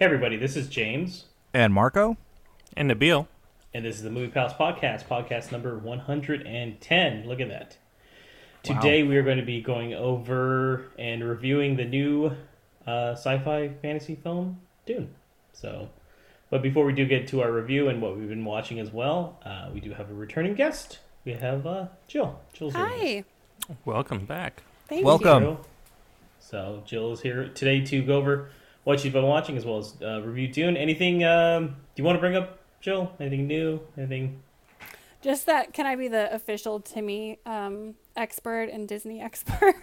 Hey everybody, this is James, And Marco? And Nabil. and this is the Movie Pals Podcast, podcast number 110. Look at that. Today we are going to be going over and reviewing the new uh, sci-fi fantasy film Dune. So, but before we do get to our review and what we've been watching as well, uh, we do have a returning guest. We have uh, Jill. Jill's here. Hi. Welcome back. Thank you. Welcome. Jill. So Jill is here today to go over what you've been watching as well as uh, review Dune. Anything um, do you want to bring up, Jill? Anything new? Anything? Just that, can I be the official Timmy um, expert and Disney expert?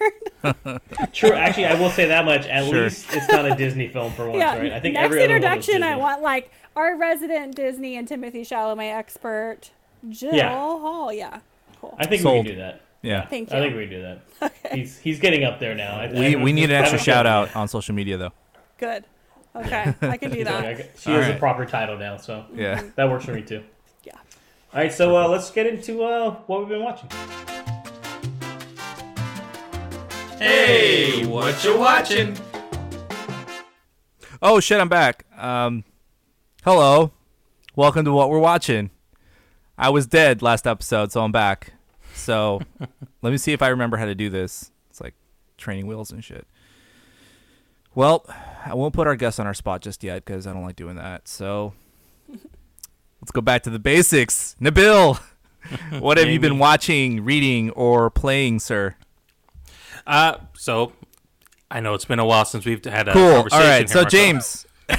True. Actually, I will say that much. At Sure. least it's not a Disney film for once, right? I think Next every other one was introduction, I want like our resident Disney and Timothée Chalamet expert, Jill Yeah. Hall. Yeah. Cool. I think Sold. we can do that. Yeah. Thank you. I think we can do that. He's he's getting up there now. I, I We, have we need an have extra a shout out on social media, though. Good. Okay. I can do He's like, I that. got- She All has a right. proper title now, so Yeah. that works for me too. Yeah. All right, so uh, let's get into uh, what we've been watching. Hey, what you watching? Oh, shit, I'm back. Um, hello. Welcome to what we're watching. I was dead last episode, so I'm back. So let me see if I remember how to do this. It's like training wheels and shit. Well, I won't put our guests on our spot just yet because I don't like doing that. So let's go back to the basics. Nabil, what have you been watching, reading, or playing, sir? Uh, so I know it's been a while since we've had a Cool. All conversation. right. here, So. James,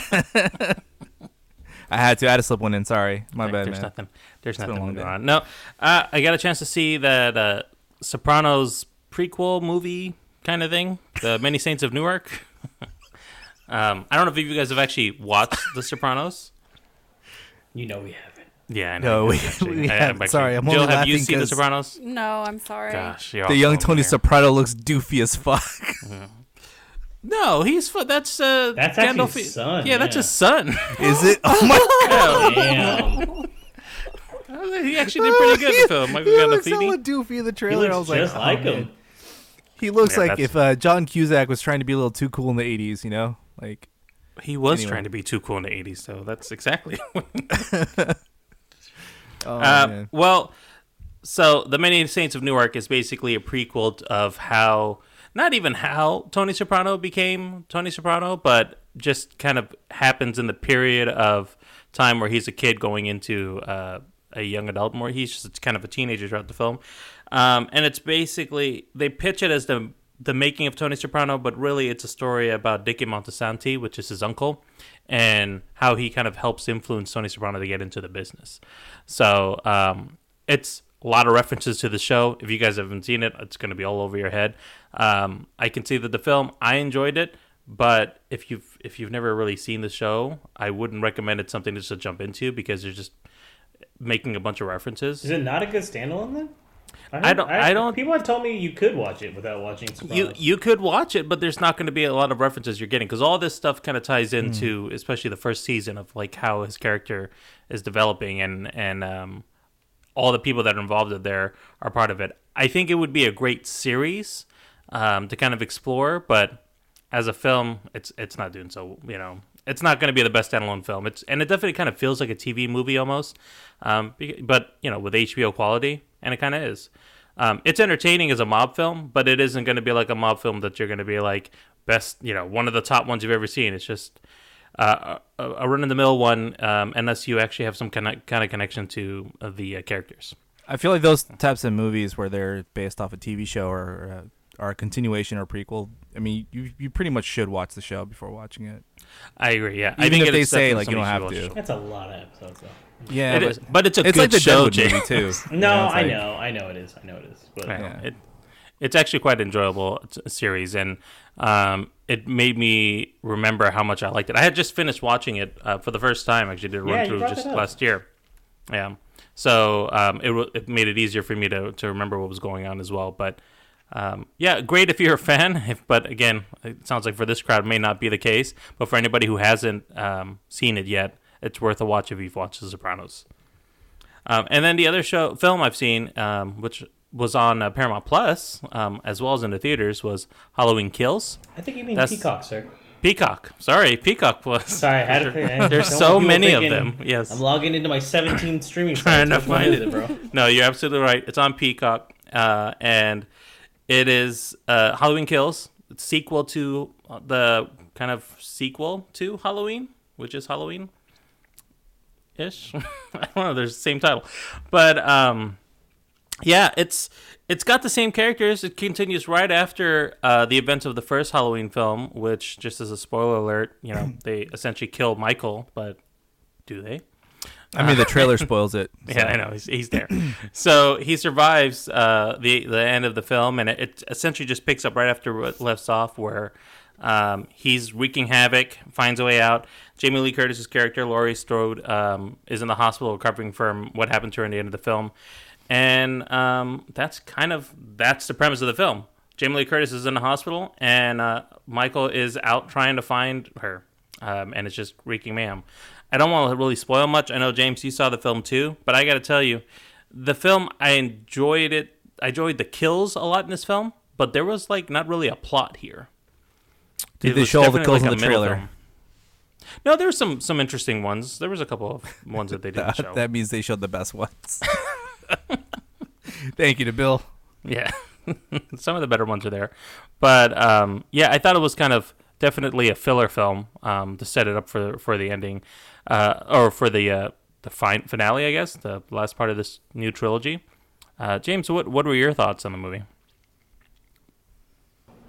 I had to. I had to slip one in. Sorry, my Like, bad, there's man. nothing. There's a nothing going day. on. No, uh, I got a chance to see that uh, Sopranos prequel movie kind of thing, the Many Saints of Newark. um, I don't know if you guys have actually watched The Sopranos. You know we haven't. Yeah, I know. No, we- actually- we I- haven't. actually- Sorry, I'm Jill, only have you seen The Sopranos? No, I'm sorry. Gosh, you're The young Tony there. Soprano looks doofy as fuck. No, he's fu- that's uh That's actually Gandalf- his son, Yeah, that's yeah. his son. Is it? Oh my god! Damn. he actually did pretty good in the film. Michael He looks Gandolfini. hella doofy in the he trailer. I looks was just like, like oh, him. man. He looks Yeah, like that's- if uh, John Cusack was trying to be a little too cool in the '80s. You know, like He was Anyway. trying to be too cool in the '80s, so that's exactly. oh uh, well, so the Many Saints of Newark is basically a prequel of how, not even how Tony Soprano became Tony Soprano, but just kind of happens in the period of time where he's a kid going into uh, a young adult. More, he's just kind of a teenager throughout the film, um, and it's basically they pitch it as the the making of Tony Soprano, but really it's a story about Dickie Moltisanti, which is his uncle, and how he kind of helps influence Tony Soprano to get into the business. So um, it's a lot of references to the show. If you guys haven't seen it, it's going to be all over your head. Um, I can see that the film I enjoyed it, but if you've if you've never really seen the show, I wouldn't recommend it something just to jump into because they're just making a bunch of references. Is it not a good standalone then? I don't- I don't- People have told me you could watch it without watching Sopranos. you you could watch it, but there's not going to be a lot of references you're getting because all this stuff kind of ties into, especially the first season of like how his character is developing and and um, all the people that are involved in there are part of it. I think it would be a great series um, to kind of explore, but as a film, it's it's not doing so. You know, it's not going to be the best standalone film. It's and it definitely kind of feels like a TV movie almost, um, but you know, with HBO quality, and it kind of is. Um, it's entertaining as a mob film, but it isn't going to be like a mob film that you're going to be like best, you know, one of the top ones you've ever seen. It's just uh, a, a run of the mill one, um, unless you actually have some kind of kind of connection to uh, the uh, characters. I feel like those types of movies where they're based off a TV show or are a continuation or prequel. I mean, you you pretty much should watch the show before watching it. I agree. Yeah, I Even think if they say, like, you don't have to. watch. That's a lot of episodes, though. Yeah, It but is, but it's a it's good like the show, Deadwood Jay. movie too. No, You know, it's I like- know, I know it is, I know it is, but Yeah. It, it's actually quite enjoyable it's a series, and um, it made me remember how much I liked it. I had just finished watching it uh, for the first time. Actually, did a run you through just last year. Yeah, so um, it wa- it made it easier for me to to remember what was going on as well. But um, yeah, great if you're a fan. If, but again, it sounds like for this crowd may not be the case. But for anybody who hasn't um, seen it yet, it's worth a watch if you've watched The Sopranos. Um, and then the other show film I've seen, um, which was on uh, Paramount Plus um, as well as in the theaters, was Halloween Kills. I think you mean That's- Peacock, sir. Peacock. Sorry, Peacock was. Sorry, I had to. There's so many of them. Yes. I'm logging into my 17 streaming Trying to find it. bro. No, you're absolutely right. It's on Peacock, uh, and it is uh, Halloween Kills, it's sequel to uh, the kind of sequel to Halloween, which is Halloween ish. I don't know. There's the same title, but um, yeah, it's it's got the same characters. It continues right after uh, the events of the first Halloween film, which just as a spoiler alert, you know, they essentially kill Michael, but do they? I mean, the trailer spoils it. Yeah, I know he's, he's there. so he survives uh, the the end of the film, and it, it essentially just picks up right after what left off, where um, he's wreaking havoc, finds a way out. Jamie Lee Curtis's character, Laurie Strode, um, is in the hospital recovering from what happened to her in the end of the film, and um, that's kind of that's the premise of the film. Jamie Lee Curtis is in the hospital, and uh, Michael is out trying to find her, um, and it's just wreaking mayhem. I don't want to really spoil much. I know James, you saw the film too, but I got to tell you, the film I enjoyed it. I enjoyed the kills a lot in this film, but there was like not really a plot here. Did It they show all the kills like in the trailer? film. No, there were some some interesting ones. There was a couple of ones that they didn't show. that means they showed the best ones. Thank you to Bill. Yeah, some of the better ones are there, but um, yeah, I thought it was kind of definitely a filler film um, to set it up for for the ending, uh, or for the uh, the fin- finale, I guess, the last part of this new trilogy. Uh, James, what what were your thoughts on the movie?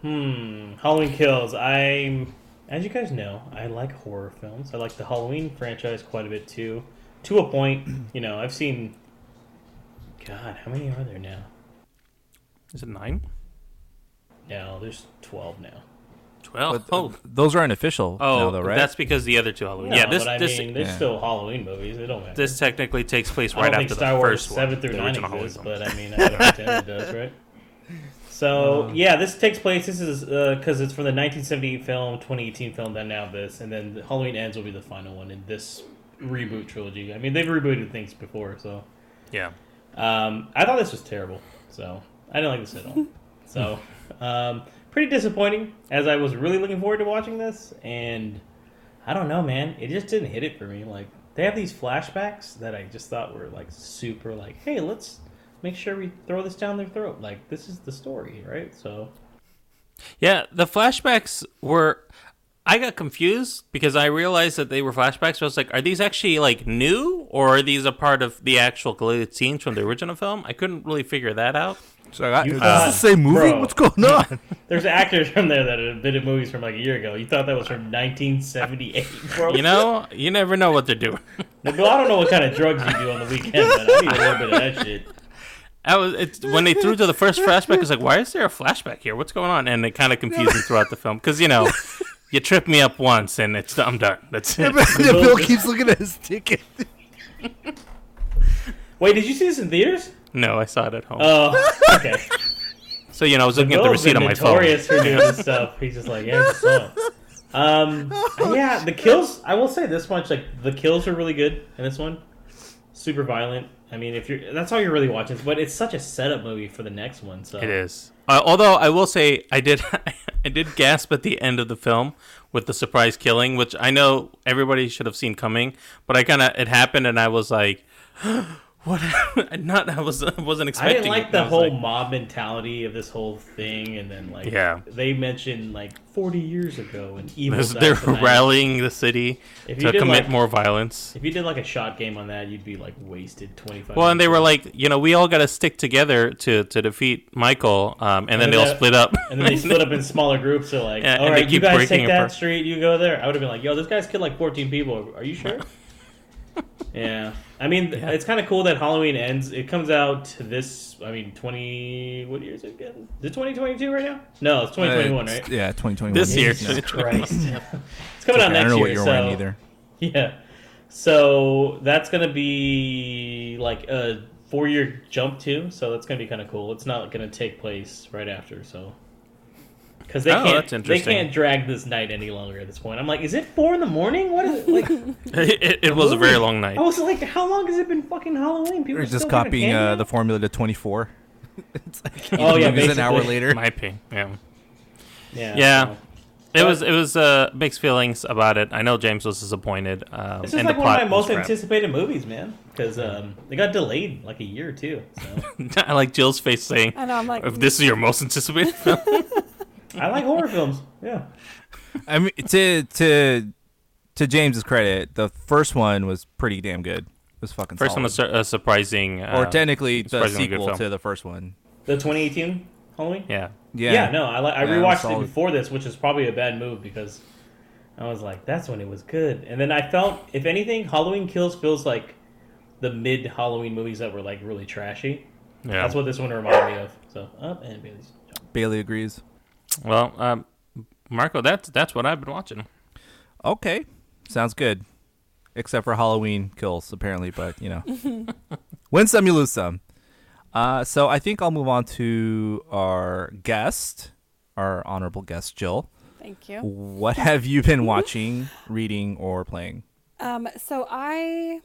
Hmm. Halloween Kills. I'm, as you guys know, I like horror films. I like the Halloween franchise quite a bit too. To a point, you know, I've seen. God, how many are there now? Is it nine? No, there's 12 now. Twelve. But oh, those aren't official oh, now, though, right? that's because the other two Halloween. No, yeah, this but I this mean, there's Yeah. still Halloween movies. It don't matter. this technically takes place I right don't after think Star the Wars first seven one, through nine original Halloween exists, but I mean, I don't pretend it does, right? So yeah, this takes place. This is because it's from the 1978 film, 2018 film, then now this, and then Halloween Ends will be the final one in this reboot trilogy. I mean, they've rebooted things before, so Yeah. um, I thought this was terrible. So I didn't like this at all. So um, pretty disappointing, as I was really looking forward to watching this, and I don't know, man. It just didn't hit it for me. Like they have these flashbacks that I just thought were like super, like, hey, let's make sure we throw this down their throat. Like this is the story, right? So Yeah, the flashbacks were. I got confused because I realized that they were flashbacks. So I was like, are these actually like new or are these a part of the actual deleted scenes from the original film? I couldn't really figure that out. So I You is this the same movie? bro. What's going on? there's actors from there that have been in movies from like a year ago. You thought that was from 1978, bro? You know, you never know what they're doing. Well, I don't know what kind of drugs you do on the weekend, but I need a little bit of that shit. I was it's when they threw to the first flashback. It's like, why is there a flashback here? What's going on? And it kind of confused me throughout the film because you know, you trip me up once and it's I'm done. That's it. Bill keeps looking at his ticket. Wait, did you see this in theaters? No, I saw it at home. Oh, okay. so you know, I was looking at the Bill's receipt been on my phone. notorious for doing this stuff. He's just like, yeah, I just saw. Um, yeah, the kills. I will say this much: like the kills are really good in this one. Super violent. I mean, if you're that's all you're really watching, but it's such a setup movie for the next one. So It is. Uh, although I will say I did I did gasp at the end of the film with the surprise killing, which I know everybody should have seen coming, but I kind of it happened and I was like, what? happened? Not I was I wasn't expecting. I didn't like it. the whole like- mob mentality of this whole thing, and then like Yeah. they mentioned like 40 years ago and evil. they're rallying the city If you to did, commit like- more violence. If you did like a shot game on that, you'd be like wasted 25. Well, and they minutes. were like, you know, we all got to stick together to to defeat Michael, um, and, then then they all split up. And then they split up in smaller groups. So like, Yeah, all and they right, you guys take that apart. street, you go there. I would have been like, yo, this guy's killed like 14 people. Are you sure? Yeah. I mean, Yeah. it's kind of cool that Halloween ends. It comes out this. I mean, 20. What year is it again? Is it 2022 right now? No, it's 2021, Uh, right? Yeah, 2021. This year. Jesus Christ. it's coming out I next don't know year. what you're so, wearing either. Yeah. So that's gonna be like a four year jump too. So that's gonna be kind of cool. It's not gonna take place right after. So because they Oh, can't that's they can't drag this night any longer at this point. I'm like, is it four in the morning? What is it like? it, it was a very long night. I was like, how long has it been fucking Halloween? People We're are just still having copying candy uh, out? the formula to 24. it's like Oh, yeah, movies an hour later. Might be, yeah. yeah Yeah. so- It was it was uh, mixed feelings about it. I know James was disappointed. Um, This is and like the one of my most anticipated movies, man, because um, they got delayed like a year or two. So I like Jill's face saying, I know. I'm like, "If this is your most anticipated film." I like horror films. Yeah, I mean, to to to James's credit, the first one was pretty damn good. It was fucking First one was solid. su- uh, surprising. Uh, or technically the sequel to the first one. the 2018 Halloween. yeah. Yeah, Yeah, no, I li- I Yeah, it rewatched it solid. before this, which is probably a bad move because I was like, that's when it was good. And then I felt, if anything, Halloween Kills feels like the mid Halloween movies that were like really trashy. Yeah. That's what this one reminded me of. So up and Bailey's. Bailey agrees. Well, um, Marco, that's that's what I've been watching. Okay, sounds good. Except for Halloween kills, apparently, but you know, win some, you lose some. Uh, so I think I'll move on to our guest, our honorable guest, Jill. thank you. What have you been watching, reading, or playing? Um, so I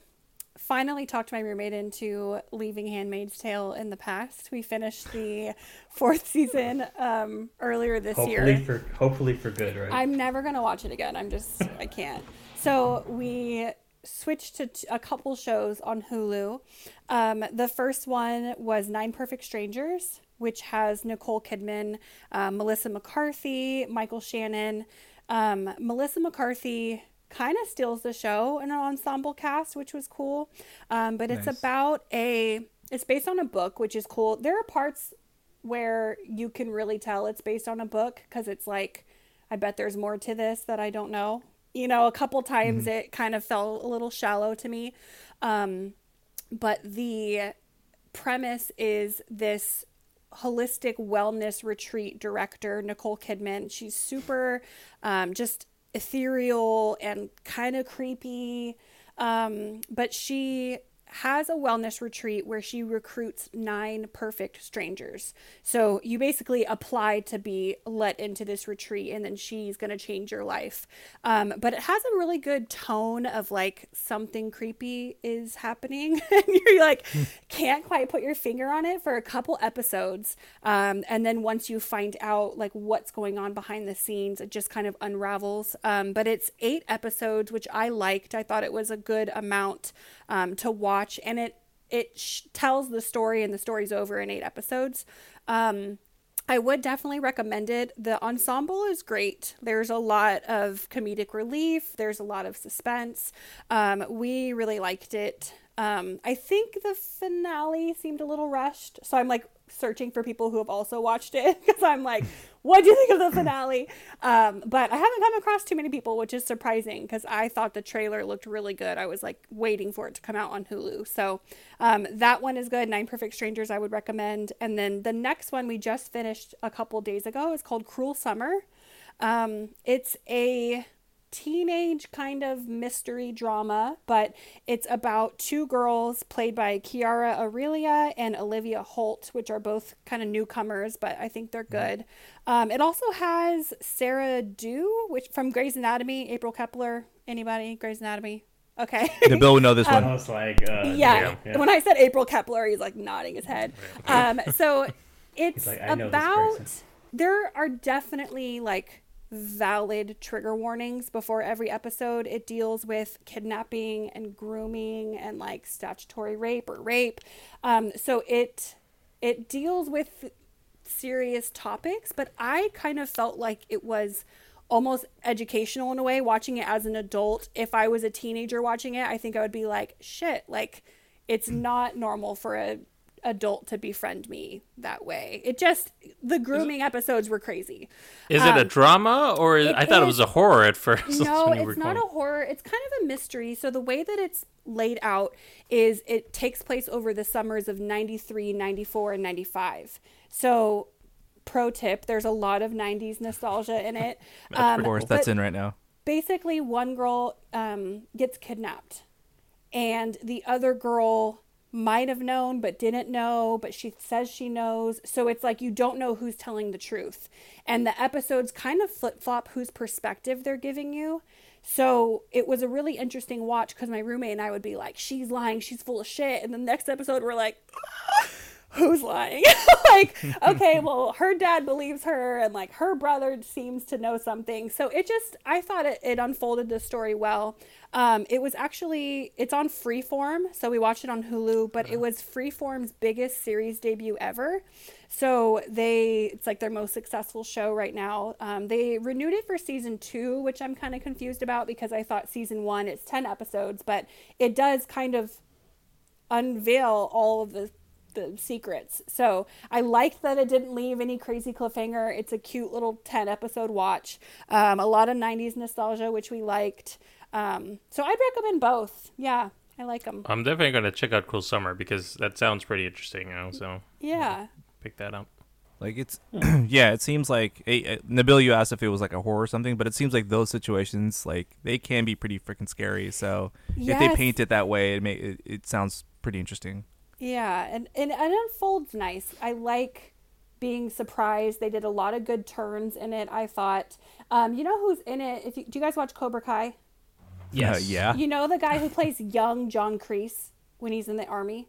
finally talked my roommate into leaving Handmaid's Tale in the past. We finished the fourth season um, earlier this Hopefully year. for hopefully for good, right? I'm never gonna watch it again. I'm just I can't. So we switched to t- a couple shows on Hulu. Um, the first one was Nine Perfect Strangers, which has Nicole Kidman, um, Melissa McCarthy, Michael Shannon. Um, Melissa McCarthy kind of steals the show in an ensemble cast, which was cool. Um, but it's about a. It's based on a book, which is cool. There are parts where you can really tell it's based on a book because it's like I bet there's more to this that I don't know. You know, a couple times it kind of felt a little shallow to me. Um, but the premise is this holistic wellness retreat director, Nicole Kidman. She's super um, just ethereal and kind of creepy. Um, but she has a wellness retreat where she recruits nine perfect strangers. So you basically apply to be let into this retreat, and then she's going to change your life. Um, but it has a really good tone of like something creepy is happening, and you're like can't quite put your finger on it for a couple episodes. Um, and then once you find out like what's going on behind the scenes, it just kind of unravels. Um, but it's eight episodes, which I liked. I thought it was a good amount um, to watch, and it it sh- tells the story, and the story's over in eight episodes. Um, I would definitely recommend it. The ensemble is great. There's a lot of comedic relief. There's a lot of suspense. Um, we really liked it. Um, I think the finale seemed a little rushed, so I'm like searching for people who have also watched it because I'm like, what do you think of the finale? Um, but I haven't come across too many people, which is surprising because I thought the trailer looked really good. I was like waiting for it to come out on Hulu. So um, that one is good. Nine Perfect Strangers, I would recommend. And then the next one we just finished a couple days ago is called Cruel Summer. Um, it's a teenage kind of mystery drama, but it's about two girls played by Chiara Aurelia and Olivia Holt, which are both kind of newcomers, but I think they're good. Um, it also has Sarah Drew, which from Grey's Anatomy, April Kepner. Anybody? Grey's Anatomy? Okay. The Bill would know this I one. was like, uh, yeah. yeah. When I said April Kepner, he's like nodding his head. Um, so it's like, "I know this about there are definitely like valid trigger warnings before every episode. It deals with kidnapping and grooming and like statutory rape or rape. Um, so it it deals with serious topics, but I kind of felt like it was almost educational in a way watching it as an adult. If I was a teenager watching it, I think I would be like, shit, like it's not normal for a adult to befriend me that way. It just the grooming episodes were crazy. Is it a Um, drama or is, I thought it was a horror at first? No, when you were it's not a horror. It's kind of a mystery. So the way that it's laid out is it takes place over the summers of 93, 94 and 95. So pro tip, there's a lot of 90s nostalgia in it. Um, Of course, that's in right now. basically one girl um, gets kidnapped and the other girl might have known but didn't know but she says she knows. So it's like you don't know who's telling the truth. And the episodes kind of flip-flop whose perspective they're giving you. So it was a really interesting watch because my roommate and i would be like she's lying. She's full of shit. And the next episode we're like who's lying? like, okay, well, her dad believes her, and like her brother seems to know something. So it just, I thought it, it unfolded the story well. Um, it was actually, it's on Freeform, so we watched it on Hulu, but it was Freeform's biggest series debut ever. So they, it's like their most successful show right now. Um, they renewed it for season two, which I'm kind of confused about because I thought season one, it's 10 episodes, but it does kind of unveil all of the the secrets. So I liked that it didn't leave any crazy cliffhanger. It's a cute little 10 episode watch. Um, a lot of 90s nostalgia, which we liked. Um, so I'd recommend both. Yeah, I like them. I'm definitely going to check out Cool Summer because that sounds pretty interesting, you know, so Yeah. pick that up. Like it's, yeah, it seems like eh, eh, Nabil. You asked if it was like a horror or something, but it seems like those situations, like they can be pretty freaking scary. So if they paint it that way, it may it, it sounds pretty interesting. Yeah, and, and it unfolds nice. I like being surprised. They did a lot of good turns in it, I thought. Um, you know who's in it? If you, Do you guys watch Cobra Kai? Yes. Uh, yeah. You know the guy who plays young John Kreese when he's in the army?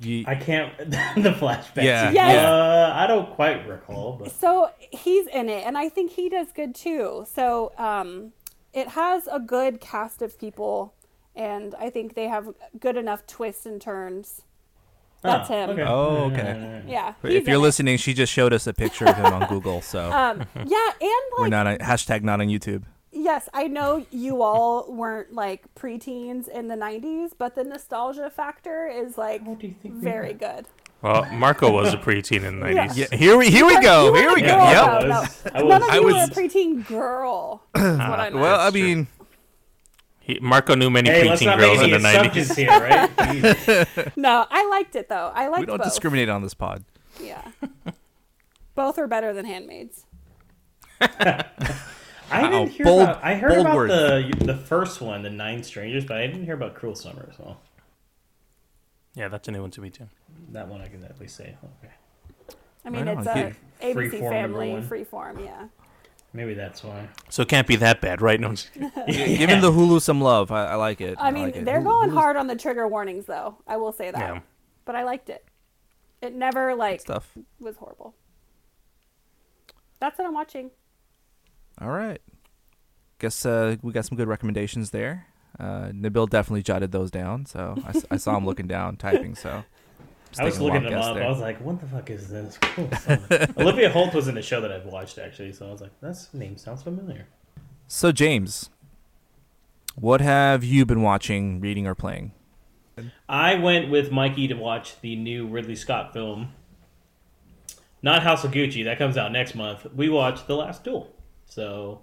Ye- I can't. the flashback. Yeah, Yes. yeah. Uh, I don't quite recall, but So he's in it, and I think he does good too. So um, it has a good cast of people, and I think they have good enough twists and turns. That's Ah, him. okay. Oh, okay. yeah, yeah. Yeah. if you're it. listening, she just showed us a picture of him on Google. So Um, yeah, and we're like not on, hashtag not on YouTube. yes, I know you all weren't like preteens in the '90s, but the nostalgia factor is like do you think very were? good. Well, Marco was a preteen in the 90s. Yeah, here we here we go. Here we go. girl, Yep. though. I was, None was, of I you was- were a preteen girl. Is what I meant. Well, I mean, He, Marco knew many Hey, preteen girls in the 90s. assumptions here, right? No, I liked it though. I liked we don't both. discriminate on this pod. Yeah. Both are better than Handmaids. I didn't hear bold- about. I heard about words. the the first one, the Nine Strangers, but I didn't hear about Cruel Summer. So Yeah, that's a new one to me too. that one I can at least say. Okay, I mean, Right it's on. a Yeah. ABC Freeform Family one. freeform. Yeah. Maybe that's why. So it can't be that bad, right? No, I'm Giving the Hulu some love. I, I like it. I mean, like it. they're Hulu- going Hulu's hard on the trigger warnings, though. I will say that. Yeah. But I liked it. It never like stuff. was horrible. That's what I'm watching. All right. Guess uh, we got some good recommendations there. Uh, Nabil definitely jotted those down, so I saw him looking down, typing. So just I was looking them up. there. I was like, "What the fuck is this?" Cruel Summer. Olivia Holt was in a show that I've watched actually, so I was like, "That name sounds familiar." So James, what have you been watching, reading, or playing? I went with Mikey to watch the new Ridley Scott film, not House of Gucci. That comes out next month. We watched The Last Duel. So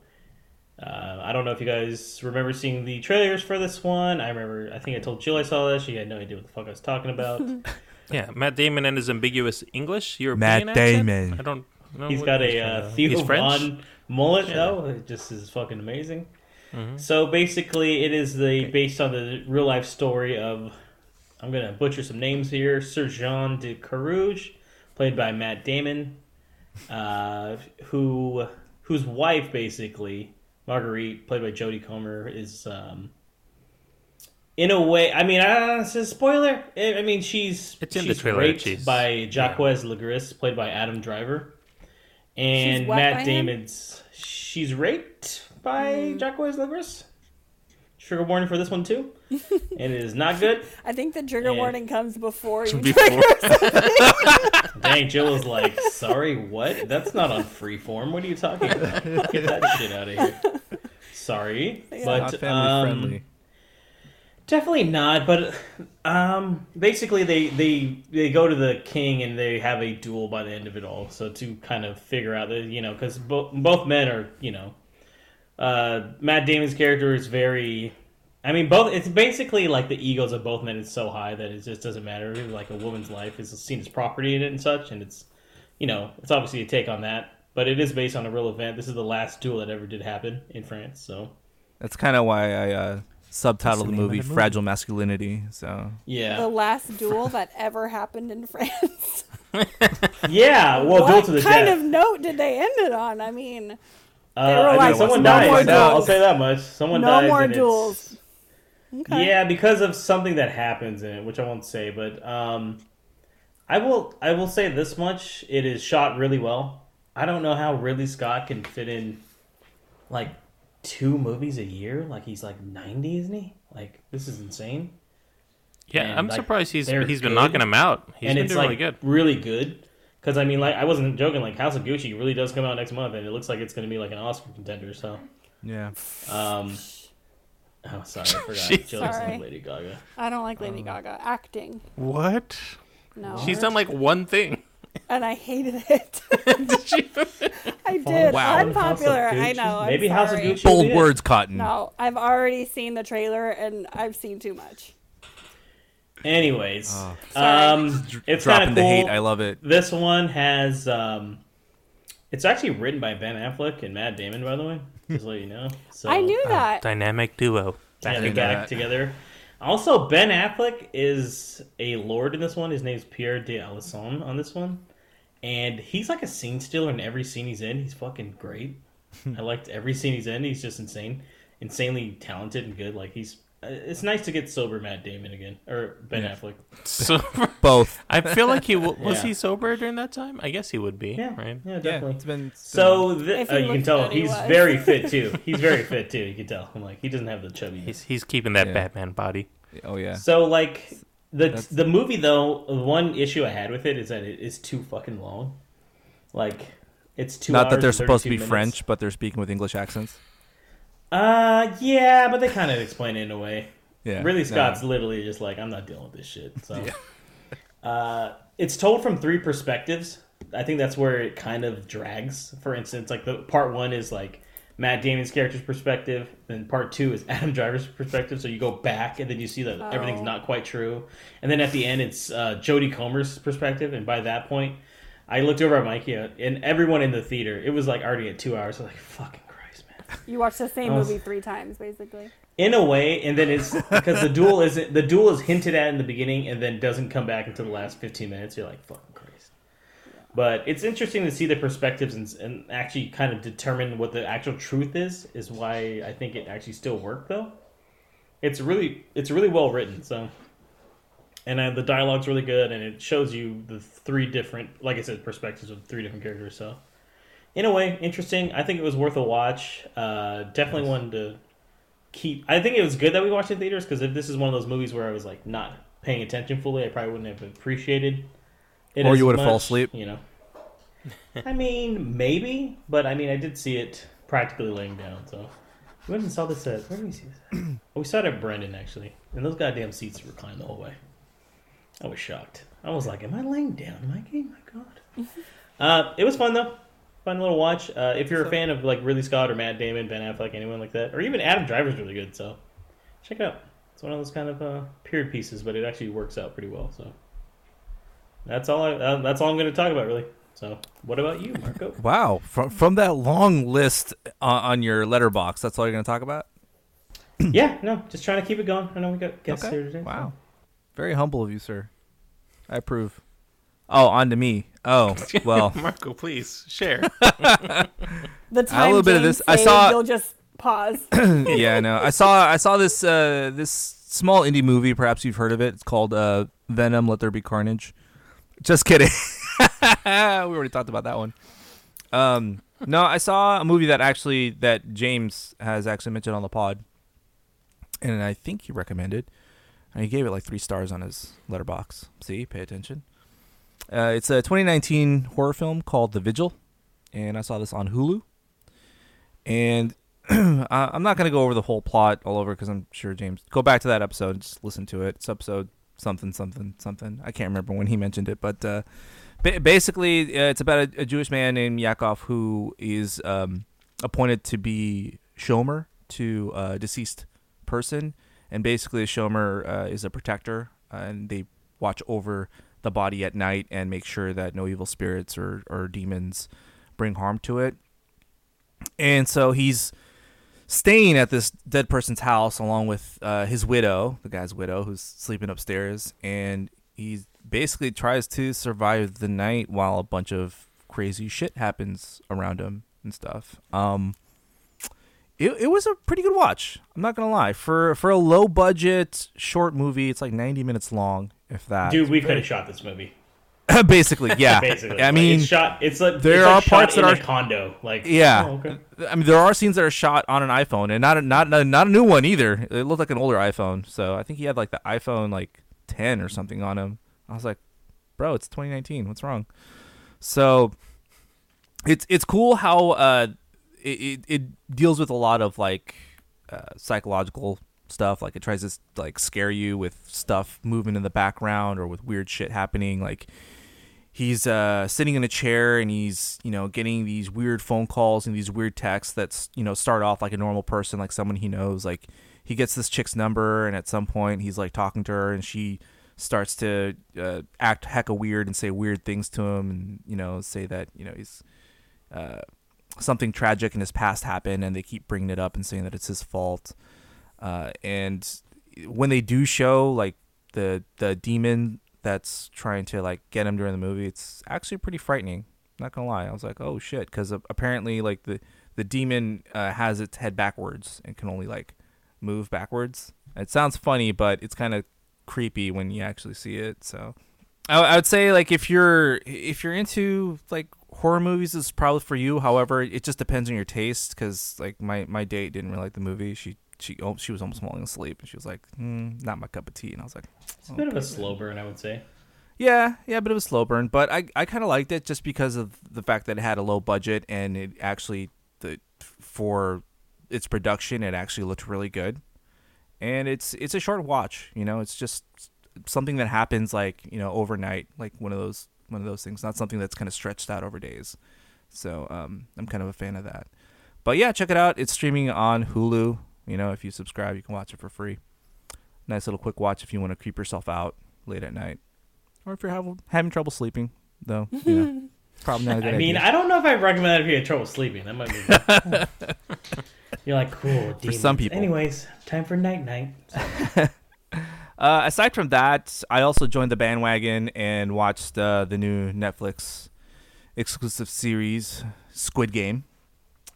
uh, I don't know if you guys remember seeing the trailers for this one. I remember. I think I told Jill I saw this. She had no idea what the fuck I was talking about. yeah, Matt Damon and his ambiguous English, European Matt accent? Damon. I don't know. He's what got he's a uh, Theo He's Von mullet Yeah. though. It just is fucking amazing. Mm-hmm. So basically, it is the based on the real life story of. I'm gonna butcher some names here. Sir Jean de Carouge, played by Matt Damon, uh, who whose wife basically Marguerite, played by Jodie Comer, is um, in a way. I mean, uh, it's a spoiler. I I mean, she's It's in the she's trailer, raped she's- by Jacques Legris, played by Adam Driver, and She's Matt by him? Damon's. She's raped by Jacques Legris. Trigger warning for this one too. and it is not good. I think the trigger Yeah. warning comes before you. Before- Dang, Jill is like, sorry, what? That's not on freeform. What are you talking about? Get that shit out of here. Sorry, but Not family um, friendly. Definitely not, but um, basically they, they they go to the king and they have a duel by the end of it all. So to kind of figure out that you know because bo- both men are you know uh, Matt Damon's character is very. I mean, both. It's basically like the egos of both men is so high that it just doesn't matter. Like a woman's life is seen as property in it and such, and it's you know it's obviously a take on that, but it is based on a real event. This is the last duel that ever did happen in France. So That's kind of why I uh, subtitled the name of movie the movie. "Fragile Masculinity." So yeah, The last duel that ever happened in France. yeah. Well, duel what to the kind death. of note did they end it on? I mean, Uh, They were I mean, like, someone "No dies. more I'll say that much. Someone no dies. more and it's- duels. Okay. Yeah, because of something that happens in it, which I won't say, but um, I will I will say this much: it is shot really well. I don't know how Ridley Scott can fit in like two movies a year. Like he's like ninety, isn't he? Like this is insane. Yeah, And, I'm like, surprised he's they're he's been good. knocking him out. He's and been it's doing like really good. really good. Because I mean, like I wasn't joking. Like House of Gucci really does come out next month, and it looks like it's going to be like an Oscar contender. So, Yeah. um, oh sorry, I forgot. Jeez. Sorry. like Lady Gaga. I don't like Lady Gaga acting. What? No, She's done like one thing. And I hated it. Did she? I did. wow. Unpopular. I Gucci? know. I'm Maybe House of sorry. Gucci. Bold be words, Cotton. No, I've already seen the trailer and I've seen too much. Anyways, Oh. um, it's kind Dropping of the cool. hate. I love it. This one has um, it's actually written by Ben Affleck and Matt Damon, by the way. Just to let you know. So I knew that. Dynamic duo. yeah, Back they in got that. together. Also, Ben Affleck is a lord in this one. His name's Pierre d'Alençon on this one, and he's like a scene stealer in every scene he's in. He's fucking great. I liked every scene he's in. He's just insane, insanely talented and good. Like he's. Uh, It's nice to get sober Matt Damon again or Ben Yeah. Affleck. So Both. I feel like he w- was Yeah. he sober during that time. I guess he would be. Yeah, Right. yeah, Yeah, definitely. it's been. it's So th- uh, you can tell he's was. very fit too. He's very fit too. You can tell. I'm like he doesn't have the chubby. He's he's keeping that Yeah. Batman body. oh yeah. So like the That's- the movie though, one issue I had with it is that it is too fucking long. Like it's too. Not that they're supposed to be minutes. French, but they're speaking with English accents. Uh, yeah, but they kind of explain it in a way. Yeah. Really, no. Scott's literally just like, I'm not dealing with this shit. So, uh, it's told from three perspectives. I think that's where it kind of drags. For instance, like the part one is like Matt Damon's character's perspective, then part two is Adam Driver's perspective. So you go back and then you see that everything's Oh. not quite true, and then at the end it's uh, Jodie Comer's perspective. And by that point, I looked over at Mikey uh, and everyone in the theater. It was like already at two hours. I was like, fucking Christ, man You watch the same was- movie three times, basically. in a way and then it's because the duel isn't the duel is hinted at in the beginning and then doesn't come back until the last 15 minutes. You're like fucking christ. But it's interesting to see the perspectives and, and actually kind of determine what the actual truth is is why i think it actually still worked though. It's really it's really well written so. And uh, the dialogue's really good and it shows you the three different like i said perspectives of three different characters so in a way interesting i think it was worth a watch uh, definitely one to keep. I think it was good that we watched in theaters because if this is one of those movies where I was like not paying attention fully, I probably wouldn't have appreciated it. Or you would've fell much, asleep. You know. I mean, maybe, but I mean, I did see it practically laying down. So we went and saw this at where did we see this? At? oh, we saw it at Brenden actually, and those goddamn seats reclined the whole way. I was shocked. I was like, "Am I laying down, Am I Mikey? My God." uh, it was fun though. Fun little watch. Uh, if you're a fan of like Ridley Scott or Matt Damon, Ben Affleck, anyone like that, or even Adam Driver's really good. So check it out. It's one of those kind of uh, period pieces, but it actually works out pretty well. So that's all. I, uh, that's all I'm going to talk about, really. So what about you, Marco? Wow. From from that long list on, on your Letterboxd, that's all you're going to talk about? yeah, no, just trying to keep it going. I know we got guests here today. so- Wow. Very humble of you, sir. I approve. Oh, on to me. Oh, well. Marco, please share. The time little bit of James this- I saw- You'll just pause. yeah, no. I saw I saw this uh this small indie movie, perhaps you've heard of it. It's called uh Venom Let There Be Carnage. Just kidding. we already talked about that one. Um no, I saw a movie that actually that James has actually mentioned on the pod. And I think he recommended. And he gave it like 3 stars on his Letterboxd. See, pay attention. Uh, it's a 2019 horror film called The Vigil, and I saw this on Hulu. And uh, I'm not going to go over the whole plot all over because I'm sure James. Go back to that episode, and just listen to it. It's episode something, something, something. I can't remember when he mentioned it, but uh, ba- basically, uh, it's about a, a Jewish man named Yakov who is um, appointed to be shomer to a deceased person, and basically, a shomer uh, is a protector, uh, and they watch over the body at night and make sure that no evil spirits or, or demons bring harm to it. And so he's staying at this dead person's house along with uh, his widow, the guy's widow, who's sleeping upstairs, and he basically tries to survive the night while a bunch of crazy shit happens around him and stuff. Um, it, it was a pretty good watch. I'm not gonna lie. For for a low budget short movie, it's like 90 minutes long, if that. Dude, we could have shot this movie. Basically, yeah. Basically, I Like, mean, it's shot. It's like there it's like are parts that are- a condo. Like Yeah, oh, okay. I mean, there are scenes that are shot on an iPhone, and not a, not a, not a new one either. It looked like an older iPhone, so I think he had like the iPhone like 10 or something on him. I was like, bro, it's 2019. What's wrong? So it's it's cool how uh it it, it deals with a lot of like uh, psychological stuff. Like it tries to like scare you with stuff moving in the background or with weird shit happening. Like he's uh, sitting in a chair and he's you know getting these weird phone calls and these weird texts that's you know start off like a normal person like someone he knows like he gets this chick's number and at some point he's like talking to her and she starts to uh, act hecka weird and say weird things to him and you know say that you know he's uh, something tragic in his past happened and they keep bringing it up and saying that it's his fault uh, and when they do show like the the demon that's trying to like get him during the movie it's actually pretty frightening. Not gonna lie. I was like oh shit. Because apparently like the the demon uh, has its head backwards and can only like move backwards. It sounds funny but it's kind of creepy when you actually see it so. I, I would say like if you're if you're into like horror movies is probably for you. However it just depends on your taste because like my my date didn't really like the movie. She she oh, she was almost falling asleep and she was like mm, not my cup of tea and i was like It's a bit of a slow burn, I would say. yeah, yeah, a bit of a slow burn. But I, I kind of liked it just because of the fact that it had a low budget and it actually the for its production it actually looked really good. And it's it's a short watch, you know. It's just something that happens like you know overnight, like one of those one of those things. Not something that's kind of stretched out over days. So um, I'm kind of a fan of that. But yeah, check it out. It's streaming on Hulu. You know, if you subscribe, you can watch it for free. Nice little quick watch if you want to creep yourself out late at night or if you're having having trouble sleeping, though, you know, probably not a good I mean, idea. I don't know if I recommend that if you have trouble sleeping. That might be. You're like cool. For some people. Anyways, time for night night. Uh, aside from that, I also joined the bandwagon and watched uh, the new Netflix exclusive series, Squid Game.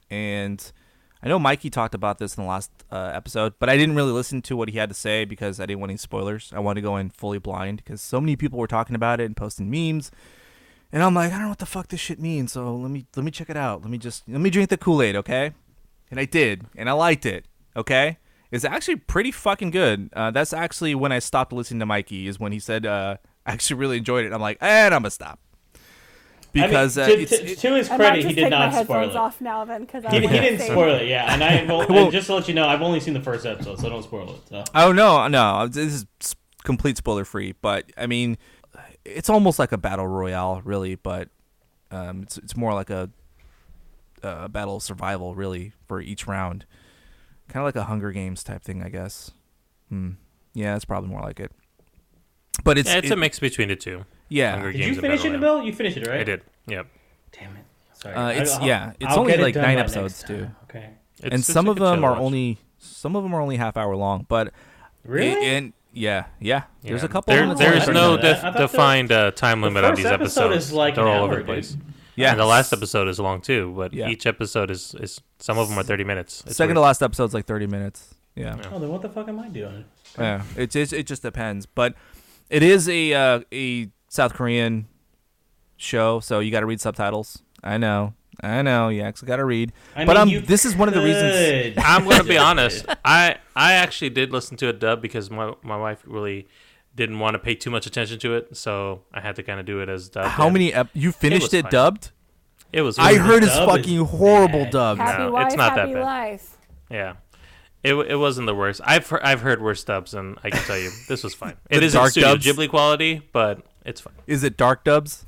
And I know Mikey talked about this in the last uh, episode, but I didn't really listen to what he had to say because I didn't want any spoilers. I wanted to go in fully blind because so many people were talking about it and posting memes. And I'm like, I don't know what the fuck this shit means. So let me let me check it out. Let me just let me drink the Kool Aid, okay? And I did, and I liked it. Okay, it's actually pretty fucking good. Uh, that's actually when I stopped listening to Mikey. Is when he said, uh, "I actually really enjoyed it." I'm like, and I'm gonna stop because I mean, uh, to, it's, to, to his credit, he take did my not spoil it. off now then because He, he didn't spoil it, yeah. And I well, won't. and just to let you know, I've only seen the first episode, so don't spoil it. So. oh no, no, this is complete spoiler free. But I mean, it's almost like a battle royale, really. But um, it's it's more like a, a battle of survival, really, for each round. Kind of like a Hunger Games type thing, I guess. Hmm. Yeah, it's probably more like it. But it's yeah, it's it- a mix between the two. Yeah. Hunger Did Games you and finish it, Bill? You finished it, right? I did. Yep. Damn it. Sorry. Uh, it's- I- yeah, it's I'll only get it like nine episodes, next too. Okay. It's- and some of them are watch. only some of them are only half hour long. But Really? and yeah, yeah. There's a couple. There, of them there that's is like no 30 that. I def- defined uh, time the limit on first these episode episodes. is like They're all hour, over the dude. place. Yeah, And the last episode is long too, but Yeah. each episode is, is some of them are thirty minutes. It's Second weird. to last episode's like 30 minutes. Yeah. Yeah. Oh, then what the fuck am I doing? Yeah, it just it just depends, but it is a uh, a South Korean show, so you got to read subtitles. I know, I know, you actually got to read. I But, mean, um, you this is one of the reasons- I'm gonna be honest. I I actually did listen to a dub because my my wife really didn't want to pay too much attention to it, so I had to kind of do it as dub. How many ep- you finished was it dubbed? It was. I heard it's fucking horrible bad. dubbed. No, Happy it's wife, not that happy bad. life. Yeah. It, it wasn't the worst. I've heard, I've heard worse dubs, and I can tell you this was fine. it is The isn't dark Studio dubs? Ghibli quality, but it's fine. Is it dark dubs?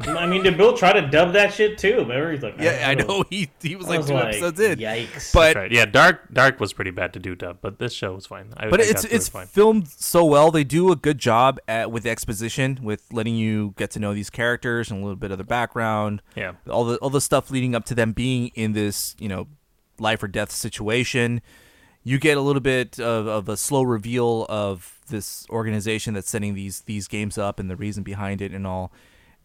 I mean, did Bill try to dub that shit too? Remember, he's like, Yeah, I oh. know he he was I like was two episodes in, Yikes! but Right? Yeah, Dark Dark was pretty bad to do dub, but this show was fine. I, but I it's got through it's it fine. filmed so well. They do a good job at with exposition, with letting you get to know these characters and a little bit of their background. Yeah. all the all the stuff leading up to them being in this you know life or death situation. You get a little bit of, of a slow reveal of this organization that's setting these these games up and the reason behind it and all.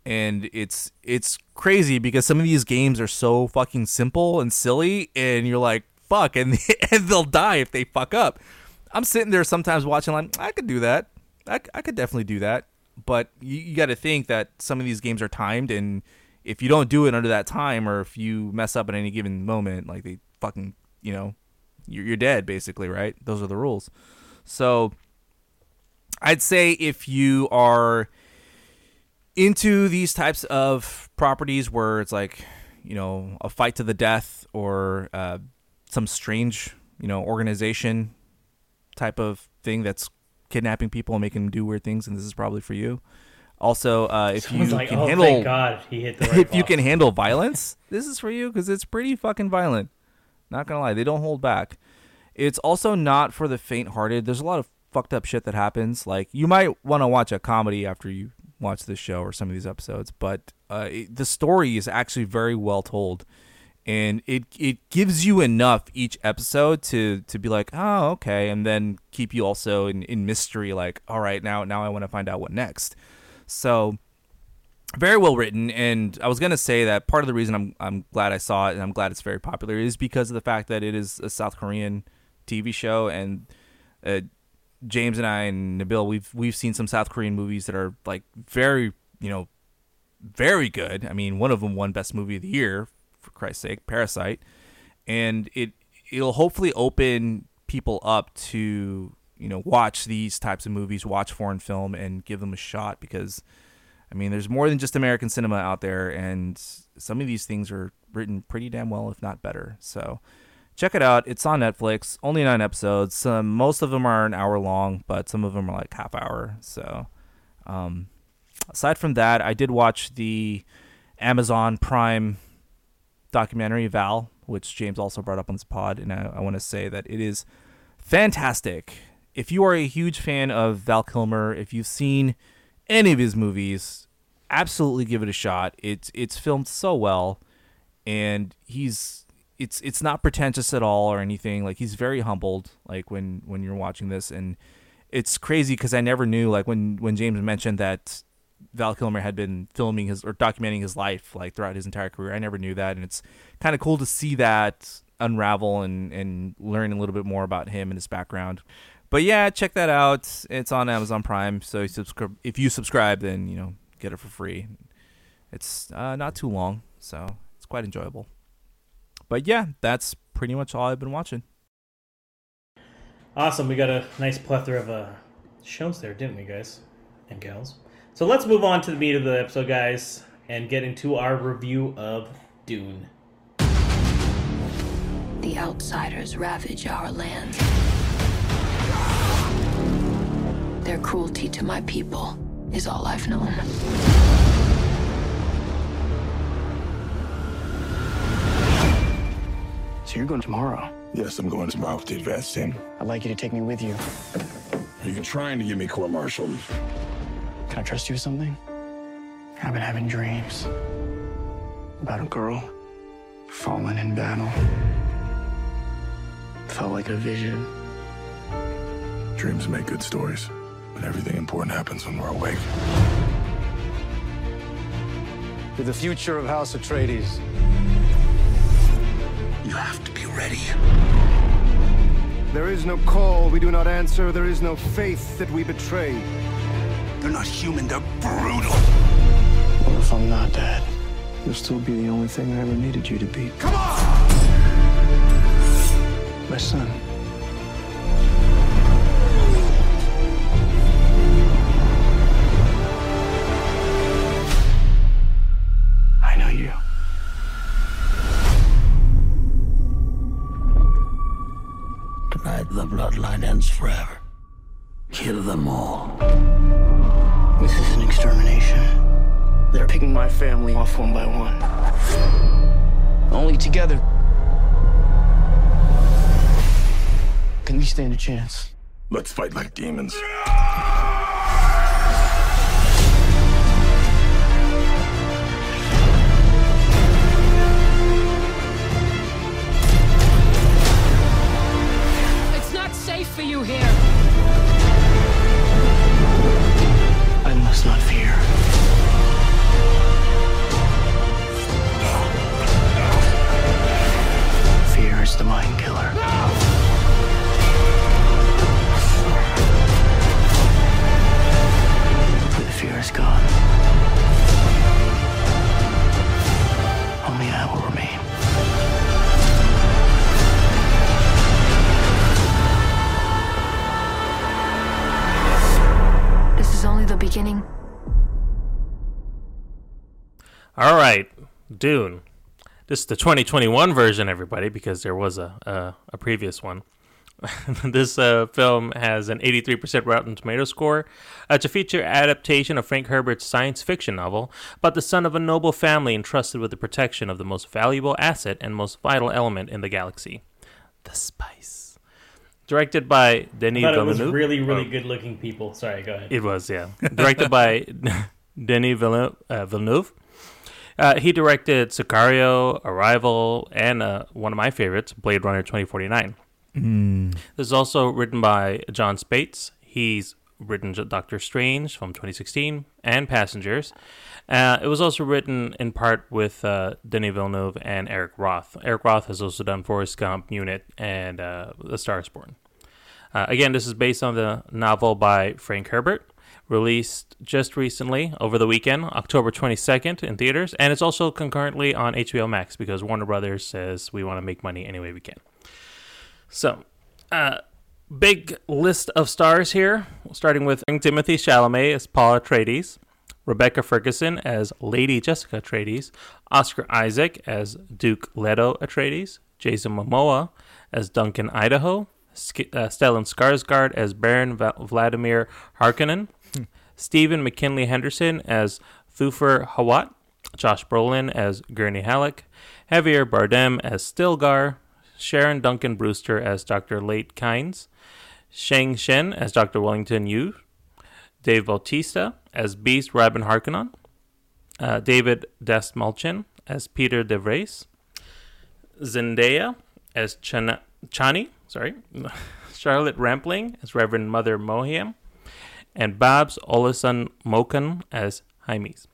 And it's it's crazy because some of these games are so fucking simple and silly, and you're like, fuck, and and they'll die if they fuck up. I'm sitting there sometimes watching like I could do that. I, I could definitely do that. but you, you got to think that some of these games are timed, and if you don't do it under that time, or if you mess up at any given moment, like they fucking, you know, you're, you're dead basically, right? Those are the rules. So I'd say if you are into these types of properties where it's like, you know, a fight to the death or uh, some strange, you know, organization type of thing that's kidnapping people and making them do weird things, and this is probably for you. Also, uh, if Someone's you like, can oh, handle thank God he hit the right if you can handle violence, this is for you because it's pretty fucking violent. Not gonna lie, they don't hold back. It's also not for the faint-hearted. There's a lot of fucked up shit that happens. Like you might want to watch a comedy after you watch this show or some of these episodes, but uh, it, the story is actually very well told, and it it gives you enough each episode to to be like, oh okay, and then keep you also in in mystery. Like, all right, now now I want to find out what next. So very well written and i was going to say that part of the reason I'm, I'm glad i saw it and i'm glad it's very popular is because of the fact that it is a south korean tv show and uh, james and i and nabil we've we've seen some south korean movies that are like very you know very good. I mean one of them won best movie of the year for christ's sake parasite. And it it'll hopefully open people up to you know watch these types of movies watch foreign film and give them a shot because I mean, there's more than just American cinema out there, and some of these things are written pretty damn well, if not better. So check it out. It's on Netflix. Only nine episodes. Some, most of them are an hour long, but some of them are like half hour. So um, aside from that, I did watch the Amazon Prime documentary Val, which James also brought up on this pod, and I, I want to say that it is fantastic. If you are a huge fan of Val Kilmer, if you've seen any of his movies, absolutely give it a shot. It's it's filmed so well, and he's it's it's not pretentious at all or anything. Like he's very humbled. Like when when you're watching this, and it's crazy because I never knew. Like when when James mentioned that Val Kilmer had been filming his or documenting his life like throughout his entire career, I never knew that, and it's kind of cool to see that unravel and and learn a little bit more about him and his background but yeah, check that out. It's on Amazon Prime, so you subscribe. If you subscribe, then you know get it for free. It's uh, not too long, so it's quite enjoyable. But yeah, that's pretty much all I've been watching. Awesome. We got a nice plethora of uh, shows there, didn't we, guys and gals? So let's move on to the meat of the episode, guys, and get into our review of Dune. The outsiders ravage our land. Their cruelty to my people is all I've known. So you're going tomorrow? Yes, I'm going tomorrow with the advance team. I'd like you to take me with you. Are you trying to get me court-martialed. Can I trust you with something? I've been having dreams about a girl fallen in battle. Felt like a vision. Dreams make good stories, but everything important happens when we're awake. You're the future of House Atreides. You have to be ready. There is no call we do not answer. There is no faith that we betray. They're not human, they're brutal. What if I'm not dead? You'll still be the only thing I ever needed you to be. Come on! My son. Bloodline ends forever. Kill them all. This is an extermination. They're picking my family off one by one. Only together can we stand a chance. Let's fight like demons. Dune. This is the 2021 version, everybody, because there was a a, a previous one. this uh, film has an 83% Rotten Tomato score. Uh, it's a feature adaptation of Frank Herbert's science fiction novel about the son of a noble family entrusted with the protection of the most valuable asset and most vital element in the galaxy the spice. Directed by Denis I thought it was Villeneuve. really, really Oh, good looking people. Sorry, go ahead. It was, yeah. Directed by Denis Villeneuve. Uh, Villeneuve. Uh, he directed Sicario, Arrival, and uh, one of my favorites, Blade Runner 2049. This is also written by Jon Spaihts. He's written Doctor Strange from 2016 and Passengers. Uh, it was also written in part with uh, Denis Villeneuve and Eric Roth. Eric Roth has also done Forrest Gump, Munich, and uh, The Star is Born. Uh, again, this is based on the novel by Frank Herbert, released just recently over the weekend, October 22nd in theaters, and it's also concurrently on HBO Max because Warner Brothers says we want to make money any way we can. So, uh, big list of stars here, starting with Timothée Chalamet as Paul Atreides, Rebecca Ferguson as Lady Jessica Atreides, Oscar Isaac as Duke Leto Atreides, Jason Momoa as Duncan Idaho, uh, Stellan Skarsgård as Baron Va- Vladimir Harkonnen, Stephen McKinley Henderson as Thufir Hawat, Josh Brolin as Gurney Halleck, Javier Bardem as Stilgar, Sharon Duncan Brewster as Dr. Liet Kynes, Chang Chen as Dr. Wellington Yueh, Dave Bautista as Beast Rabban Harkonnen, uh, David Dastmalchian as Piter De Vries, Zendaya as Chana- Chani, sorry, Charlotte Rampling as Reverend Mother Mohiam, and Babs Olason Mokan as Jamis.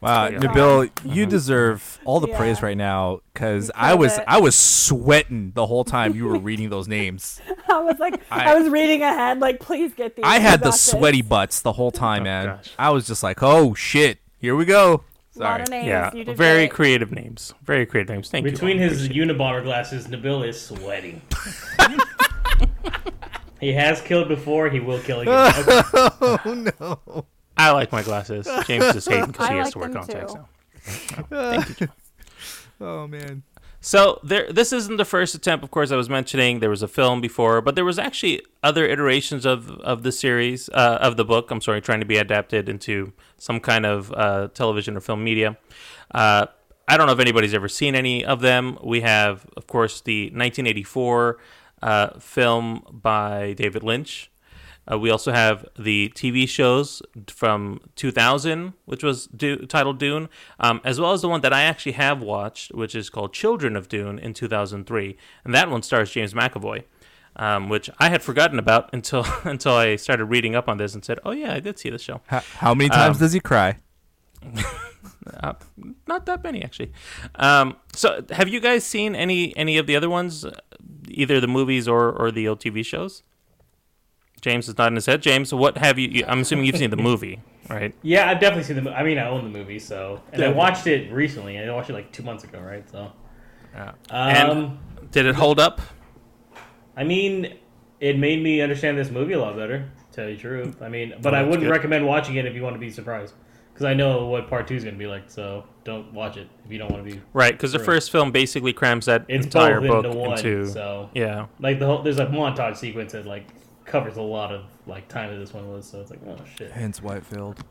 Wow, Yeah. Nabil, you uh-huh. deserve all the Yeah. praise right now because I was it. I was sweating the whole time you were reading those names. I was like, I, I- was reading ahead, like, please get these. I had the this. sweaty butts the whole time, oh, man. gosh. I was just like, oh shit, here we go. Lot Sorry. of names. Yeah, You very great. creative names. Very creative names. Thank Between you. Between his Unabomber glasses, Nabil is sweating. he has killed before. He will kill again. Okay. Oh no. I like my glasses. James is hating because he I has like to work them contacts too. now. Oh man. So there, this isn't the first attempt. Of course, I was mentioning there was a film before, but there was actually other iterations of of the series uh, of the book. I'm sorry, trying to be adapted into some kind of uh, television or film media. Uh, I don't know if anybody's ever seen any of them. We have, of course, the 1984 uh, film by David Lynch. Uh, we also have the TV shows from 2000, which was du- titled Dune, um, as well as the one that I actually have watched, which is called Children of Dune in 2003, and that one stars James McAvoy, um, which I had forgotten about until until I started reading up on this and said, "Oh yeah, I did see this show." How, how many times Um, does he cry? Uh, not that many actually. Um, so, have you guys seen any any of the other ones, either the movies or or the old TV shows? James is nodding his head. James, what have you? I'm assuming you've seen the movie, right? yeah, I've definitely seen the. mo- I mean, I own the movie, so and I watched it recently. I watched it like two months ago, right? So, Yeah. um, and did it hold up? I mean, it made me understand this movie a lot better. To tell you the truth, I mean, but Oh, I wouldn't good. recommend watching it if you want to be surprised, because I know what part two is going to be like. So don't watch it if you don't want to be. Right, because the first film basically crams that It's entire book into one, into so yeah. like the whole there's a montage sequence that like covers a lot of like time that this one was. So it's like oh shit. Hence Whitefield.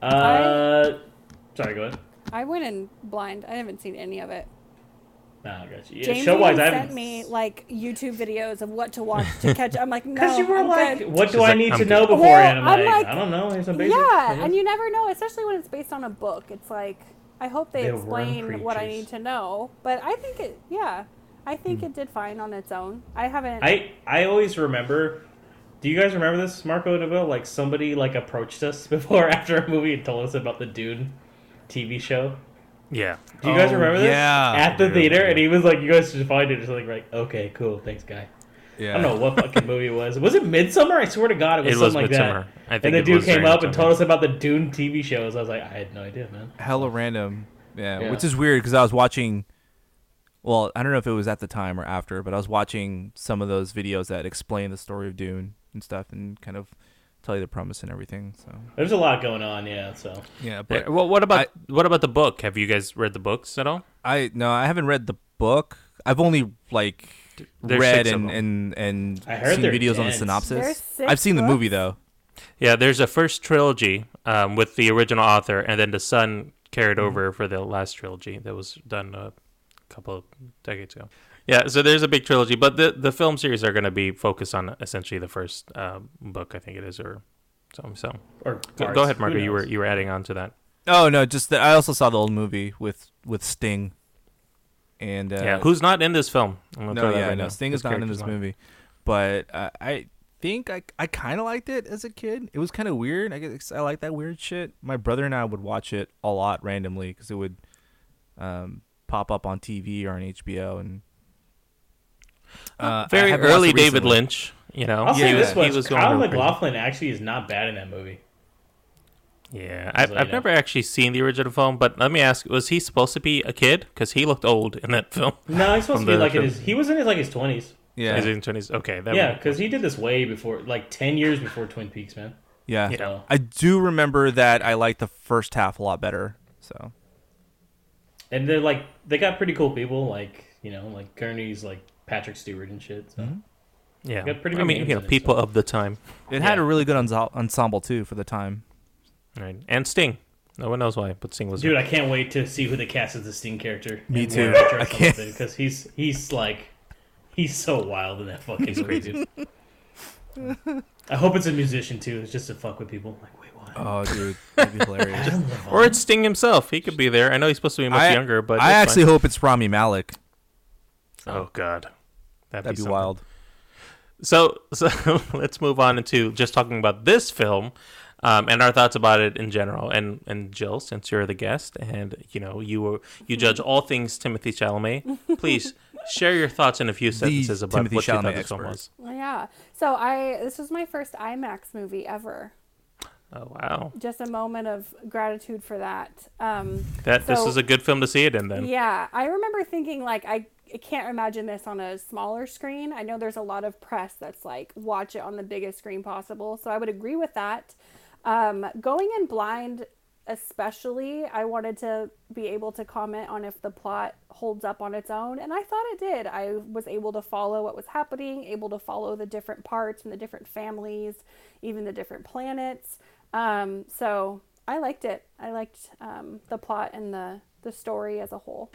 Uh, sorry, go ahead. I went in blind. I haven't seen any of it. Nah, I got you. Yeah, James show wise, even I sent me like YouTube videos of what to watch to catch. I'm like, no, Because you were I'm like, good. what do She's I like, need I'm to good. know Well, beforehand? I'm, I'm like, like- I don't know. Here's some basic. Yeah, and you never know, especially when it's based on a book. It's like I hope they They're explain what I need to know. But I think it, yeah, I think hmm. it did fine on its own. I haven't. I I always remember. Do you guys remember this, Marco and Neville? Like somebody like approached us before after a movie and told us about the Dune TV show. Yeah. Do you guys Oh, remember this? Oh, yeah. At the Yeah, theater, yeah. and he was like, "You guys should find it." Or something like, "Okay, cool, thanks, guy." Yeah. I don't know what fucking movie it was. Was it Midsommar? I swear to God, it was It was something like Midsommar. that. I think and the dude came during up and told us about the Dune TV shows. I was like, I had no idea, man. Hella random. Yeah, Yeah. which is weird because I was watching. Well, I don't know if it was at the time or after, but I was watching some of those videos that explain the story of Dune and stuff, and kind of tell you the premise and everything. So There's a lot going on, yeah. So yeah, Yeah, but well, what about what about the book? Have you guys read the books at all? I no, I haven't read the book. I've only like There's read six and, and and I heard seen they're videos on the synopsis. I've seen the movie though. Yeah, there's a first trilogy um, with the original author, and then the son carried over for the last trilogy that was done a couple of decades ago. Yeah, so there's a big trilogy, but the the film series are going to be focused on essentially the first uh, book, I think it is, or so. So or go, go ahead, who Marco. You were you were adding on to that. Oh no, just the, I also saw the old movie with with Sting. And uh, yeah, who's not in this film? I'm gonna no, throw that yeah, right no. Sting is not in character's this movie, but uh, I think I I kind of liked it as a kid. It was kind of weird. I guess I like that weird shit. My brother and I would watch it a lot randomly because it would um, pop up on TV or on HBO and. Uh, Very early David recently. Lynch. You know, I'll say he was, this he much: was going Kyle real crazy. MacLachlan actually is not bad in that movie. Yeah, Just I've, I've know. never actually seen the original film, but let me ask: Was he supposed to be a kid? Because he looked old in that film. No, he's supposed to be like in his. He was in his like his twenties. Yeah, Is he in twenties? Okay, that Yeah, because he did this way before, like ten years before Twin Peaks, man. yeah. So I do remember that I liked the first half a lot better. So and they're like they got pretty cool people, like you know, like Gurney's like Patrick Stewart and shit. So mm-hmm. yeah. got pretty I mean, you know, people so. of the time, it had Yeah. a really good enso- ensemble too for the time. right? And Sting. No one knows why, but Sting was. dude, I can't wait to see who the cast as the Sting character. Me too. I can't- because he's he's like he's so wild in that fucking movie, dude. I hope it's a musician too. It's just to fuck with people. Like, wait, what? Oh, dude, that'd be hilarious. or it's Sting himself. He could be there. I know he's supposed to be much I, younger, but I actually fine. hope it's Rami Malek. Oh God, that'd, That'd be something. wild. So, so let's move on into just talking about this film um, and our thoughts about it in general. And and Jill, since you're the guest, and you know you were you judge all things Timothée Chalamet, please share your thoughts in a few sentences about Timothy what you thought Chalamet this film expert. was. Yeah. So I this was my first IMAX movie ever. Oh wow, Just a moment of gratitude for that. Um, that this is a good film to see it in. Then Yeah, I remember thinking like I, I can't imagine this on a smaller screen. I know there's a lot of press that's like watch it on the biggest screen possible, so I would agree with that. Um, going in blind, especially, I wanted to be able to comment on if the plot holds up on its own, and I thought it did. I was able to follow what was happening, able to follow the different parts and the different families, even the different planets. Um, so I liked it. I liked um, the plot and the the story as a whole.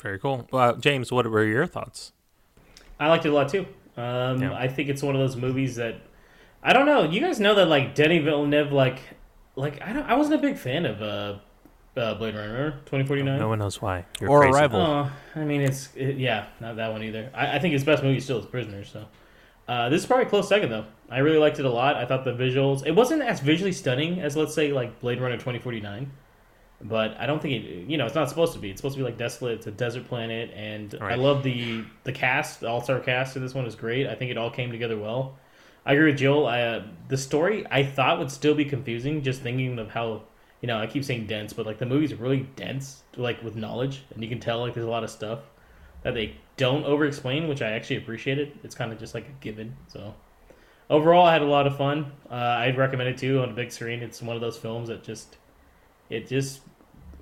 Very cool. Uh, James, what were your thoughts? I liked it a lot too. Um, Yeah. I think it's one of those movies that I don't know. You guys know that like Denny Villeneuve, like like I don't. I wasn't a big fan of uh, uh Blade Runner twenty forty nine. No one knows why. You're Or crazy. Arrival. Oh, I mean, it's it, yeah, not that one either. I, I think his best movie still is Prisoner. So uh, this is probably a close second though. I really liked it a lot. I thought the visuals. It wasn't as visually stunning as let's say like Blade Runner twenty forty nine, but I don't think it. You know, it's not supposed to be. It's supposed to be like desolate. It's a desert planet, and I love the the cast. The all star cast in this one is great. I think it all came together well. I agree with Jill. I, uh, the story I thought would still be confusing, just thinking of how you know I keep saying dense, but like the movie's really dense, like with knowledge, and you can tell like there's a lot of stuff that they don't over explain, which I actually appreciated. It's kind of just like a given. So overall, I had a lot of fun. Uh, I'd recommend it too on a big screen. It's one of those films that just it just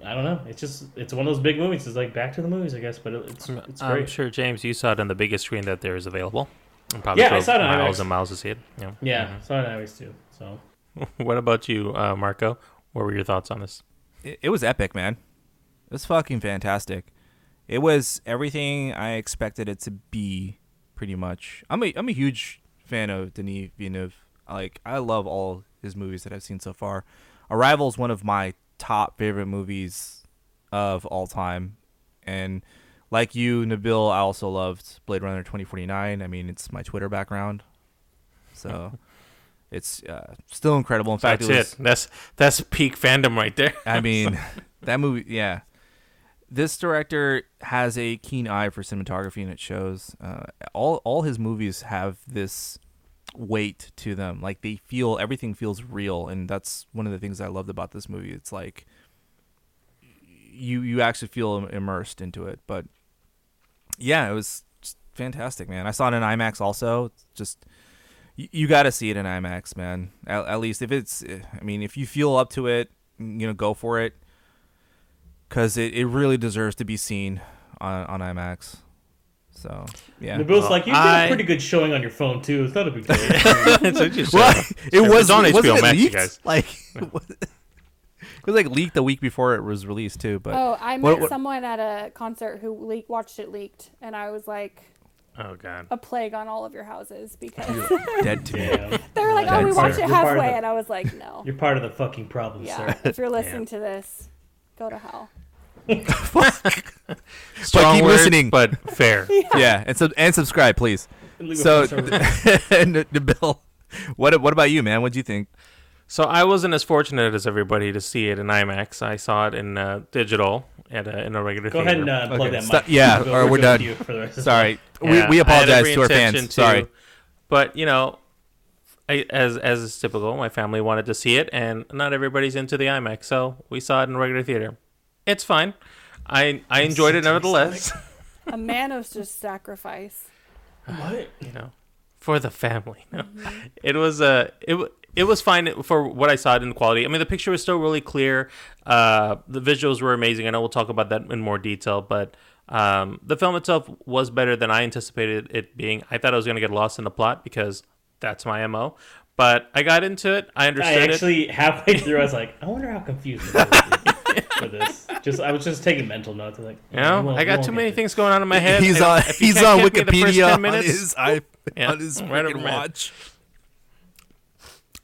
I don't know. It's just it's one of those big movies. It's like back to the movies, I guess, but it- it's it's I'm great. sure James, you saw it on the biggest screen that there is available. And probably Yeah, I saw it on miles IMAX. and miles to see it. Yeah. Yeah, so I always too. So what about you, uh, Marco? What were your thoughts on this? It, it was epic, man. It was fucking fantastic. It was everything I expected it to be, pretty much. I'm a I'm a huge fan of Denis Villeneuve. Like I love all his movies that I've seen so far. Arrival is one of my top favorite movies of all time, and like you, Nabil, I also loved Blade Runner 2049. I mean, it's my Twitter background, so it's uh, still incredible. In fact, That's it it. That's that's peak fandom right there. I mean, that movie, yeah. This director has a keen eye for cinematography, and it shows. Uh, all all his movies have this weight to them. Like they feel everything feels real, and that's one of the things I loved about this movie. It's like you you actually feel immersed into it. But yeah, it was fantastic, man. I saw it in IMAX also. It's just you, you got to see it in IMAX, man. At, at least if it's, I mean, if you feel up to it, you know, go for it, because it, it really deserves to be seen on on IMAX. So yeah, Nabil's like, you did I- a pretty good showing on your phone too. It's not a big deal. It's just, Well, it was on HBO Max, you guys. Like, it was, it was like leaked the week before it was released too. But Oh, I met What- what- someone at a concert who leak, watched it leaked, and I was like, Oh god. a plague on all of your houses because you're dead to me. Damn. they were like, oh, we part- watched it you're part of halfway, the- and I was like, no. You're part of the fucking problem, Yeah, sir. if you're listening to this, go to hell. Strong keep words, listening. but fair. yeah, and sub and subscribe, please. Leave a So, five-star review. Nabil, what what about you, man? What'd you think? So I wasn't as fortunate as everybody to see it in IMAX. I saw it in uh, digital at a, in a regular Go theater. ahead and uh, plug Okay, that stop- mic. yeah, Nabil, or we're good done. you for the rest of the- Sorry, Yeah, we we apologize to our intention fans. Sorry. But you know, I, as as is typical, my family wanted to see it, and not everybody's into the IMAX, so we saw it in a regular theater. It's fine. I I enjoyed it nevertheless. A man of just sacrifice. What? you know, for the family. No. It was uh, it it was fine for what I saw it in quality. I mean, the picture was still really clear. Uh, the visuals were amazing. I know we'll talk about that in more detail, but um, the film itself was better than I anticipated it being. I thought I was going to get lost in the plot because that's my mo. But I got into it. I I understood it. actually halfway through, I was like, I wonder how confused Nabil is for this. Just I was just taking mental notes. I was like, You know, won't- I got too many things going on in my head. He's on if he's on get me the first 10 Wikipedia on his i Yeah, on his whatever, freaking watch.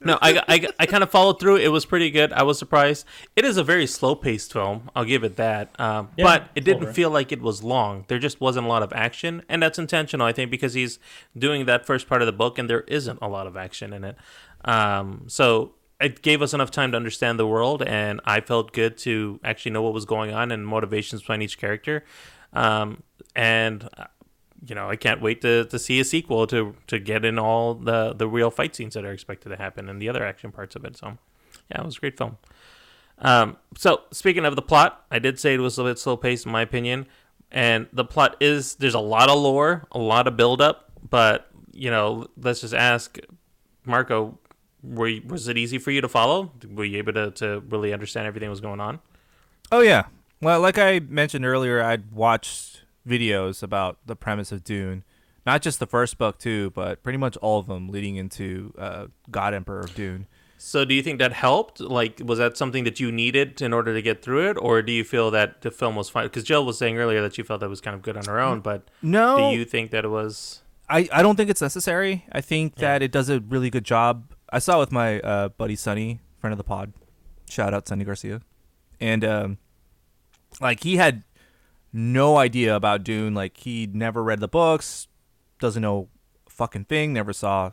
No, I, I, I kind of followed through. It was pretty good. I was surprised. It is a very slow paced film. I'll give it that. Um, Yeah, but it didn't over. feel like it was long. There just wasn't a lot of action. And that's intentional, I think, because he's doing that first part of the book and there isn't a lot of action in it. Um, so it gave us enough time to understand the world. And I felt good to actually know what was going on and motivations behind each character. Um, and you know, I can't wait to, to see a sequel to to get in all the the real fight scenes that are expected to happen and the other action parts of it. So, yeah, it was a great film. Um, so speaking of the plot, I did say it was a bit slow paced in my opinion, and the plot is there's a lot of lore, a lot of build up, but you know, let's just ask Marco, were you, was it easy for you to follow? Were you able to, to really understand everything that was going on? Oh yeah. Well, like I mentioned earlier, I'd watched videos about the premise of Dune, not just the first book too, but pretty much all of them leading into uh, God Emperor of Dune. So, do you think that helped? Like, was that something that you needed in order to get through it, or do you feel that the film was fine? Because Jill was saying earlier that she felt that was kind of good on her own, but No, do you think that it was? I, I don't think it's necessary. I think that it does a really good job. I saw it with my uh, buddy Sonny, friend of the pod. Shout out Sonny Garcia. And um, like he had no idea about Dune. Like he never read the books, doesn't know a fucking thing, never saw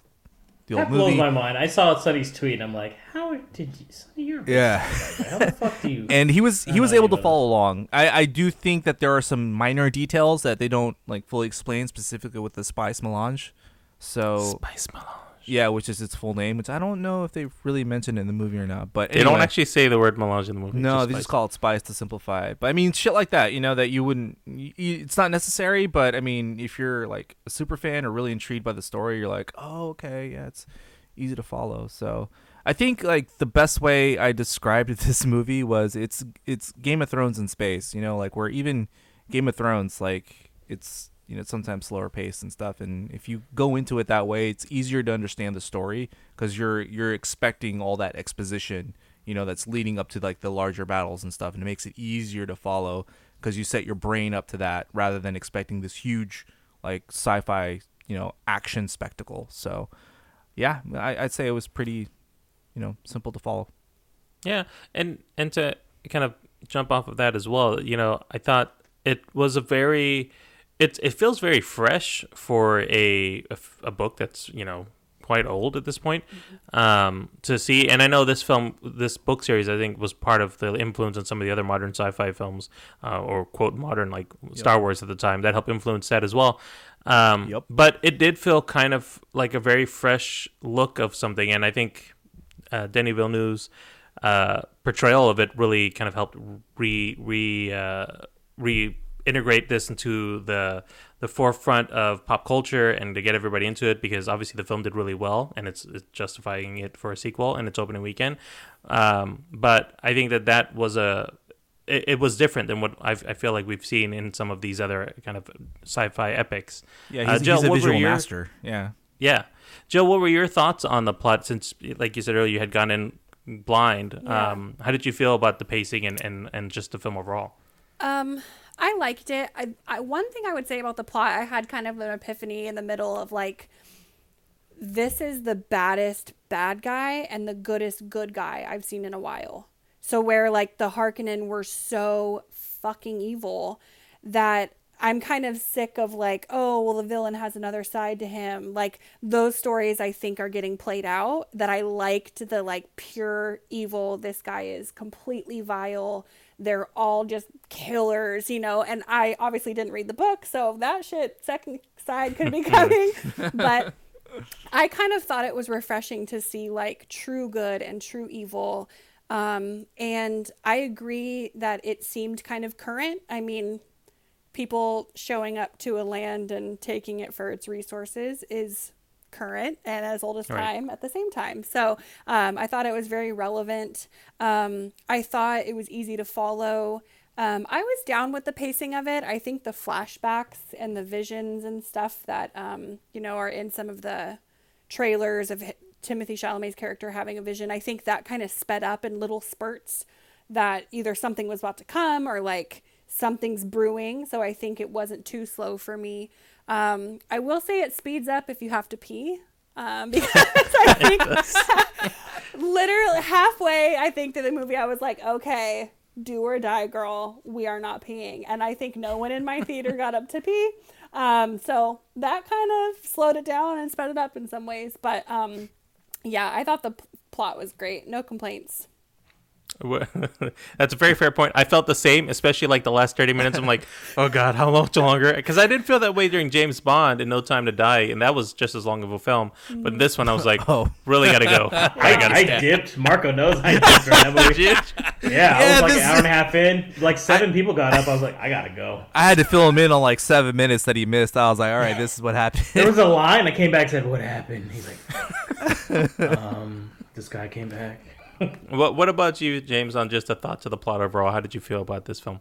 the old That blows movie. my mind. I saw Sonny's tweet and I'm like, how did you, Sonny, you're Yeah. How the fuck do you? and he was he was able to even know. follow along. I, I do think that there are some minor details that they don't like fully explain, specifically with the spice melange. So Spice melange. Yeah, which is its full name, which I don't know if they really mentioned in the movie or not. But They don't actually say the word melange in the movie. No, just they spice. just call it spice to simplify it. But I mean, shit like that, you know, that you wouldn't. y y it's not necessary, but I mean, if you're like a super fan or really intrigued by the story, you're like, oh, okay, yeah, it's easy to follow. So I think like the best way I described this movie was it's it's Game of Thrones in space. You know, like where even Game of Thrones, like it's you know sometimes slower pace and stuff. And if you go into it that way, it's easier to understand the story because you're you're expecting all that exposition you know that's leading up to like the larger battles and stuff. And it makes it easier to follow because you set your brain up to that rather than expecting this huge like sci-fi you know action spectacle. So yeah I, i'd say it was pretty you know simple to follow. Yeah, and and to kind of jump off of that as well, you know, I thought it was a very, it it feels very fresh for a a book that's you know quite old at this point um, to see. And I know this film, this book series, I think was part of the influence on some of the other modern sci-fi films, uh, or quote modern like Star Wars at the time that helped influence that as well. Um, Yep. But it did feel kind of like a very fresh look of something, and I think uh, Denny Villeneuve's uh, portrayal of it really kind of helped re re uh, re integrate this into the the forefront of pop culture and to get everybody into it because obviously the film did really well and it's, it's justifying it for a sequel and its opening weekend. Um, but I think that that was a it, it was different than what I've, I feel like we've seen in some of these other kind of sci-fi epics. Yeah, Uh, Jill, he's a what were visual your- master. Yeah. Yeah, Joe, what were your thoughts on the plot? Since, like you said earlier, you had gone in blind. Yeah. Um, how did you feel about the pacing and, and, and just the film overall? Um, I liked it. I, I one thing I would say about the plot, I had kind of an epiphany in the middle of like, this is the baddest bad guy and the goodest good guy I've seen in a while. So where like the Harkonnen were so fucking evil that I'm kind of sick of like, oh, well, the villain has another side to him. Like those stories, I think are getting played out. That I liked the like pure evil. This guy is completely vile. They're all just killers, you know. And I obviously didn't read the book, so that shit second side could be coming. but I kind of thought it was refreshing to see like true good and true evil. Um, and I agree that it seemed kind of current. I mean, people showing up to a land and taking it for its resources is current and as old as Right. time at the same time. So um, I thought it was very relevant. Um, I thought it was easy to follow. Um, I was down with the pacing of it. I think the flashbacks and the visions and stuff that um, you know are in some of the trailers of Timothée Chalamet's character having a vision. I think that kind of sped up in little spurts that either something was about to come or like something's brewing. So I think it wasn't too slow for me. Um, I will say it speeds up if you have to pee. Um, because I think literally halfway, I think to the movie, I was like, okay, do or die, girl. We are not peeing. And I think no one in my theater got up to pee. Um, so that kind of slowed it down and sped it up in some ways. But um, yeah, I thought the p- plot was great. No complaints. That's a very fair point. I felt the same, especially like the last 30 minutes. I'm like, oh God, how much longer? Because I did feel that way during James Bond and No Time to Die, and that was just as long of a film. But this one, I was like, Oh. really got to go. I I, got to I stand. dipped. Marco knows I dipped during that movie. Yeah, I Yeah, was like an hour and a half in. Like seven people got up. I was like, I gotta go. I had to fill him in on like seven minutes that he missed. I was like, all right, this is what happened. There was a line. I came back and said, "What happened?" He's like, "Um, this guy came back." What, what about you, James, on just a thought to the plot overall? How did you feel about this film?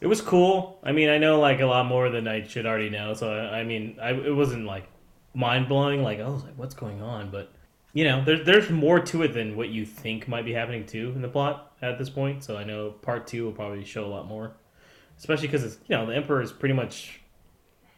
It was cool. I mean, I know like a lot more than I should already know. So I, I mean, I, it wasn't like mind blowing. Like I was like, "What's going on?" But you know, there's there's more to it than what you think might be happening too in the plot at this point. So I know part two will probably show a lot more, especially because it's you know the Emperor is pretty much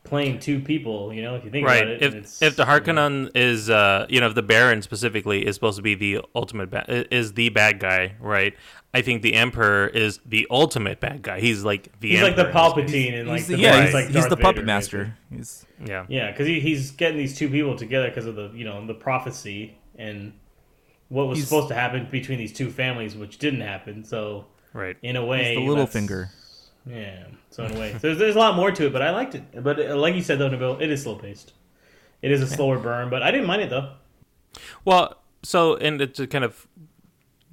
playing two people. You know, if you think right. about it, If it's, if the Harkonnen is, uh, you know, if the Baron specifically is supposed to be the ultimate ba- is the bad guy, right? I think the Emperor is the ultimate bad guy. He's like the he's like the Palpatine and like He's the the, yeah, Right. he's, like he's Darth the puppet Vader, master. He's Yeah. Yeah, because he, he's getting these two people together because of the you know the prophecy and what was He's- supposed to happen between these two families, which didn't happen. So Right. in a way, the little finger. Yeah. So in a way, so there's, there's a lot more to it, but I liked it. But uh, like you said though, Nabil, it is slow paced. It is a slower burn, but I didn't mind it though. Well, so and to kind of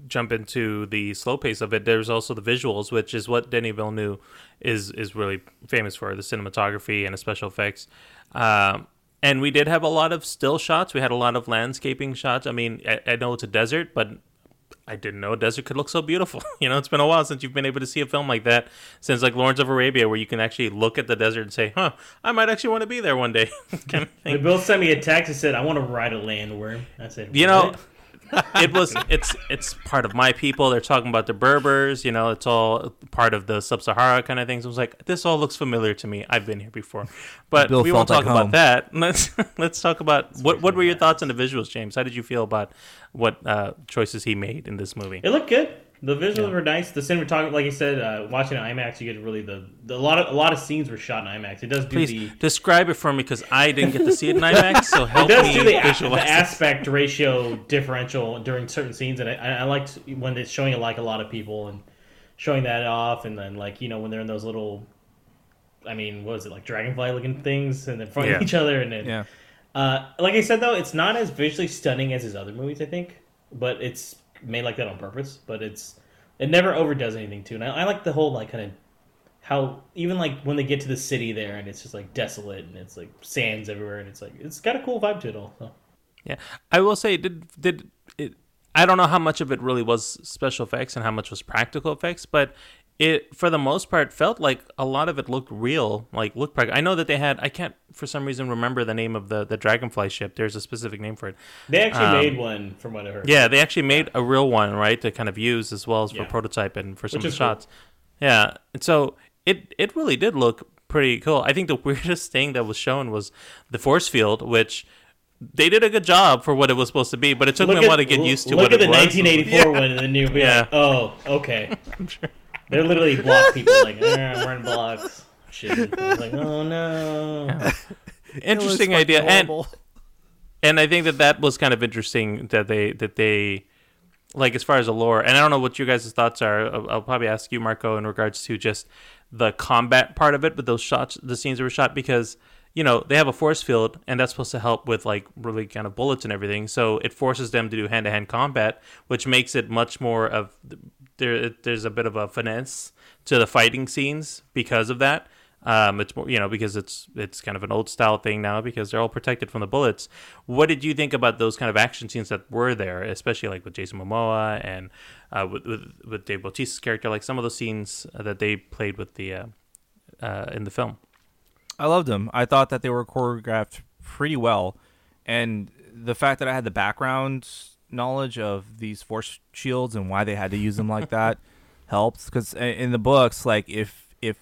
jump into the slow pace of it, there's also the visuals, which is what Denis Villeneuve is is really famous for, the cinematography and the special effects. Um, and we did have a lot of still shots. We had a lot of landscaping shots. I mean, I, I know it's a desert, but I didn't know a desert could look so beautiful. you know, it's been a while since you've been able to see a film like that, since like Lawrence of Arabia, where you can actually look at the desert and say, "Huh, I might actually want to be there one day." kind of thing. Nabil sent me a text and said, "I want to ride a landworm." I said, You know, "What?" It was it's it's part of my people. They're talking about the Berbers. You know, it's all part of the sub-Sahara kind of things. I was like, this all looks familiar to me. I've been here before, but Bill we won't talk like about home. that. Let's let's talk about what what were your thoughts on the visuals, James? How did you feel about what uh, choices he made in this movie? It looked good. The visuals were nice. The cinematography, like you said, uh, watching IMAX, you get really the, the a lot of a lot of scenes were shot in IMAX. It does do Please the describe it for me because I didn't get to see it in IMAX. So it does me do the, the visualize. this. aspect ratio differential during certain scenes, and I, I liked when it's showing it like a lot of people and showing that off, and then like you know when they're in those little, I mean, what was it like dragonfly looking things, and in front Yeah. of each other, and then Yeah. uh, like I said though, it's not as visually stunning as his other movies, I think, but it's made like that on purpose. But it's it never overdoes anything too, and I, I like the whole like kind of how even like when they get to the city there and it's just like desolate and it's like sands everywhere and it's like it's got a cool vibe to it all. So. Yeah, I will say, did did it? I don't know how much of it really was special effects and how much was practical effects, but it for the most part felt like a lot of it looked real, like looked practical. I know that they had. I can't for some reason remember the name of the the dragonfly ship. There's a specific name for it. They actually Um, made one from what I heard. Yeah, they actually made a real one, right, to kind of use as well as for Yeah. prototype and for some Which of the is cool. shots. Yeah, and so it it really did look pretty cool. I think the weirdest thing that was shown was the force field, which they did a good job for what it was supposed to be, but it took me a while to get used to look what at it the was. 1984 one and the new. Be Yeah. like, oh, okay. They're literally block people like, eh, we're in blocks. Shit. I was like, oh no. Interesting fucking idea, and and I think that that was kind of interesting that they that they like as far as the lore. And I don't know what you guys' thoughts are. I'll, I'll probably ask you, Marco, in regards to just the combat part of it, but those shots, the scenes that were shot because you know they have a force field, and that's supposed to help with like really kind of bullets and everything. So it forces them to do hand to hand combat, which makes it much more of there. There's a bit of a finesse to the fighting scenes because of that. Um, it's more, you know, because it's it's kind of an old style thing now because they're all protected from the bullets. What did you think about those kind of action scenes that were there, especially like with Jason Momoa and uh, with, with with Dave Bautista's character, like some of those scenes that they played with the uh, uh, in the film? I loved them. I thought that they were choreographed pretty well, and the fact that I had the background knowledge of these force shields and why they had to use them like that helped. Because in the books, like if if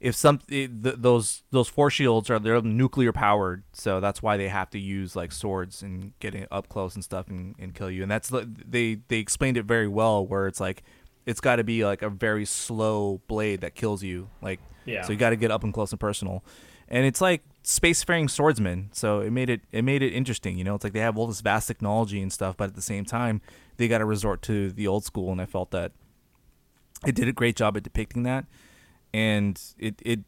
if some th- those those force shields are they're nuclear powered, so that's why they have to use like swords and getting up close and stuff and, and kill you. And that's they they explained it very well, where it's like it's got to be like a very slow blade that kills you, like Yeah. so you got to get up and close and personal, and it's like spacefaring swordsmen. So it made it it made it interesting. You know, it's like they have all this vast technology and stuff, but at the same time they got to resort to the old school, and I felt that it did a great job at depicting that, and it it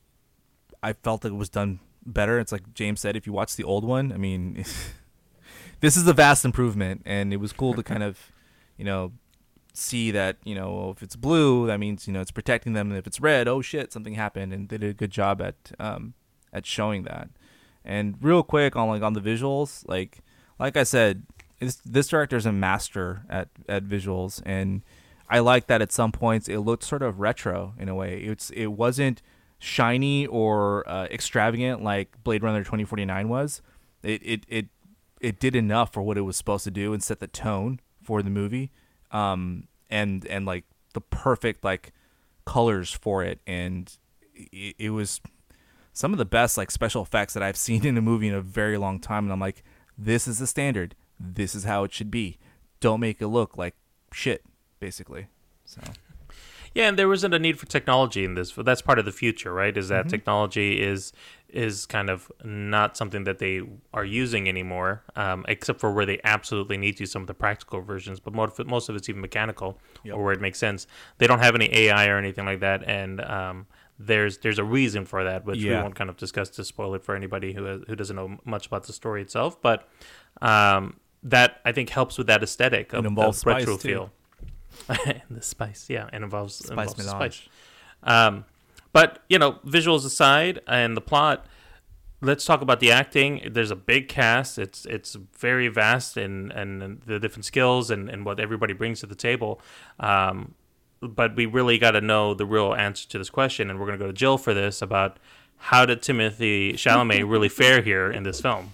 I felt that it was done better. It's like James said, if you watch the old one, I mean, this is a vast improvement, and it was cool to kind of, you know, see that you know if it's blue, that means you know it's protecting them, and if it's red, oh shit, something happened, and they did a good job at um at showing that. And real quick on like on the visuals, like like I said, this director is a master at at visuals, and I like that at some points it looked sort of retro in a way. It's it wasn't shiny or uh, extravagant like Blade Runner 2049 was. It, it it it did enough for what it was supposed to do and set the tone for the movie. Um and and like the perfect like colors for it and it, it was some of the best like special effects that I've seen in a movie in a very long time and I'm like this is the standard. This is how it should be. Don't make it look like shit basically. So Yeah, and there wasn't a need for technology in this. But that's part of the future, right? Is that Mhm. technology is is kind of not something that they are using anymore, um, except for where they absolutely need to. Some of the practical versions, but most of, it, most of it's even mechanical, Yep. or where it makes sense. They don't have any AI or anything like that, and um, there's there's a reason for that, which we won't kind of discuss to spoil it for anybody who has, who doesn't know much about the story itself. But um, that I think helps with that aesthetic of the retro feel. and the spice, yeah, and involves Spice involves melange. spice. But you know, visuals aside and the plot, let's talk about the acting. There's a big cast. It's it's very vast and and the different skills and and what everybody brings to the table. Um, but we really got to know the real answer to this question, and we're gonna go to Jill for this about how did Timothée Chalamet really fare here in this film?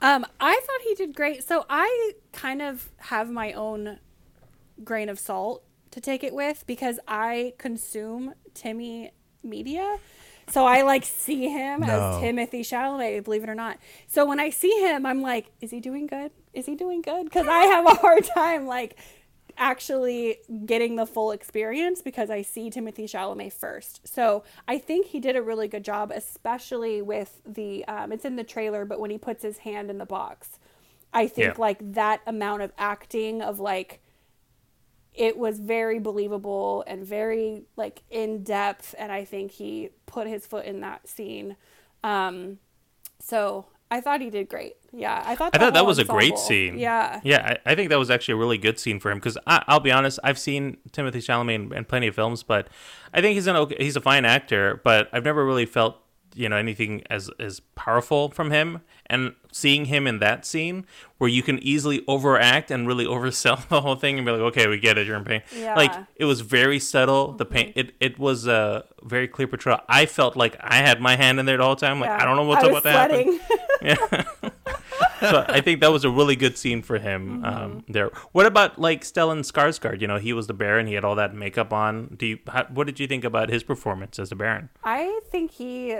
Um, I thought he did great. So I kind of have my own grain of salt to take it with because I consume Timmy media. So I like see him No. as Timothée Chalamet, believe it or not. So when I see him, I'm like, is he doing good? Is he doing good? Because I have a hard time like actually getting the full experience because I see Timothée Chalamet first. So I think he did a really good job, especially with the um, it's in the trailer, but when he puts his hand in the box, I think Yeah. like that amount of acting of like it was very believable and very like in depth and I think he put his foot in that scene. Um so I thought he did great. Yeah, I thought. I thought that was a great scene. Yeah. yeah. I, I think that was actually a really good scene for him because I'll be honest, I've seen Timothée Chalamet in, in plenty of films, but I think he's an okay, he's a fine actor, but I've never really felt you know anything as as powerful from him. And seeing him in that scene where you can easily overact and really oversell the whole thing and be like, okay, we get it, you're in pain. Yeah. Like it was very subtle. The pain, mm-hmm. it it was a very clear portrayal. I felt like I had my hand in there the whole time. Like Yeah. I don't know what's I about was to happen. sweating. so I think that was a really good scene for him um, mm-hmm. there. What about like Stellan Skarsgård? You know, he was the Baron. He had all that makeup on. Do you? How, what did you think about his performance as the Baron? I think he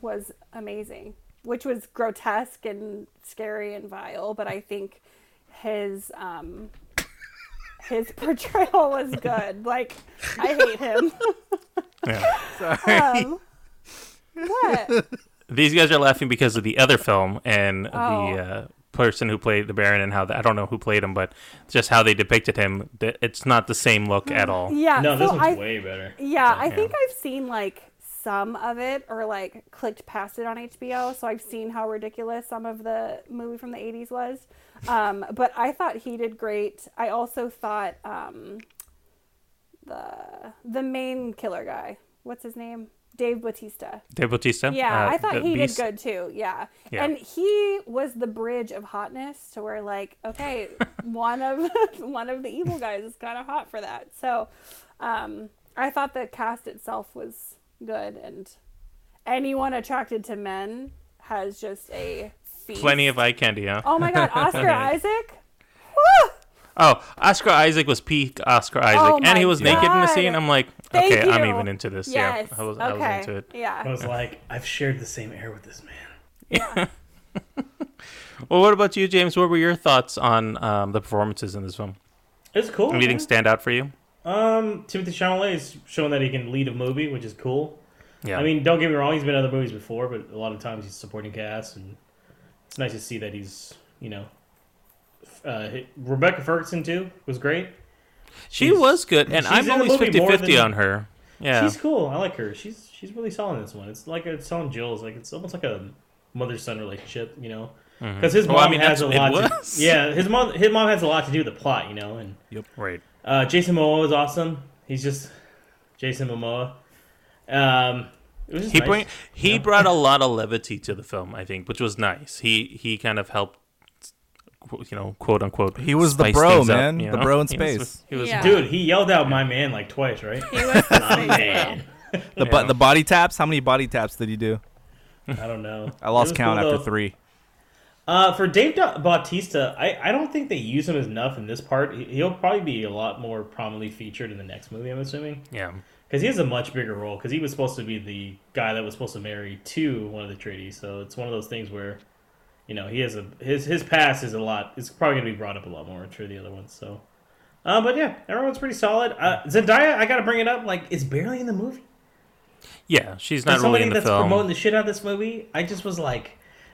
was amazing, which was grotesque and scary and vile, but I think his um his portrayal was good. Like I hate him. Yeah. um, what? These guys are laughing because of the other film and Oh. the uh, person who played the Baron and how the, I don't know who played him, but just how they depicted him. It's not the same look at all. Yeah. No, this so one's I, way better. Yeah, I Yeah. think I've seen like some of it or like clicked past it on HBO, so I've seen how ridiculous some of the movie from the 80s was. Um, but I thought he did great. I also thought um, the the main killer guy, what's his name? Dave Bautista. Dave Bautista. Yeah, uh, I thought he Beast. did good too. Yeah. Yeah. And he was the bridge of hotness to where like, okay, one of one of the evil guys is kind of hot for that. So, um I thought the cast itself was good and anyone attracted to men has just a feast. Plenty of eye candy, huh? Oh my god, Oscar Isaac? Woo! Oh, Oscar Isaac was peak Oscar Isaac, Oh and he my was naked in the scene. I'm like, Thank okay, I'm even into this. Yes. Yeah, I was, okay. I was into it. Yeah, I was like, I've shared the same air with this man. Yeah. Well, what about you, James? What were your thoughts on um, the performances in this film? It's cool. Anything man. stand out for you? Um, Timothée Chalamet is showing that he can lead a movie, which is cool. Yeah. I mean, don't get me wrong; he's been in other movies before, but a lot of times he's supporting cast, and it's nice to see that he's, you know, uh, Rebecca Ferguson too was great. she she's- was good, and I'm always movie 50 50 on her. Yeah. She's cool. I like her. She's she's really solid in this one. It's like it's telling Jules like it's almost like a mother son relationship, you know. Because his Well, I mom mean, has a lot. To, yeah, his mom his mom has a lot to do with the plot, you know. And yep, right. Uh, Jason Momoa is awesome. He's just Jason Momoa. Um, it was just He nice. bring he brought a lot of levity to the film, I think, which was nice. He he kind of helped, you know, quote unquote. He was the bro, things up, man. you The know? bro in He was- space. He was, Yeah. Dude, he yelled out "my man" like twice, right? He was the My man. The bu- the body taps. How many body taps did he do? I don't know. I lost count cool, after though. three. Uh, for Dave Da- Bautista, I, I don't think they use him enough in this part. He- He'll probably be a lot more prominently featured in the next movie, I'm assuming. yeah. Because he has a much bigger role. Because he was supposed to be the guy that was supposed to marry to one of the Atreides. So it's one of those things where, you know, he has a his his past is a lot. It's probably gonna be brought up a lot more through the other ones. So, uh, but yeah, everyone's pretty solid. Uh, Zendaya, I gotta bring it up. Like, it's barely in the movie. Yeah, she's not really in the that's film. promoting the shit out of this movie, I just was like,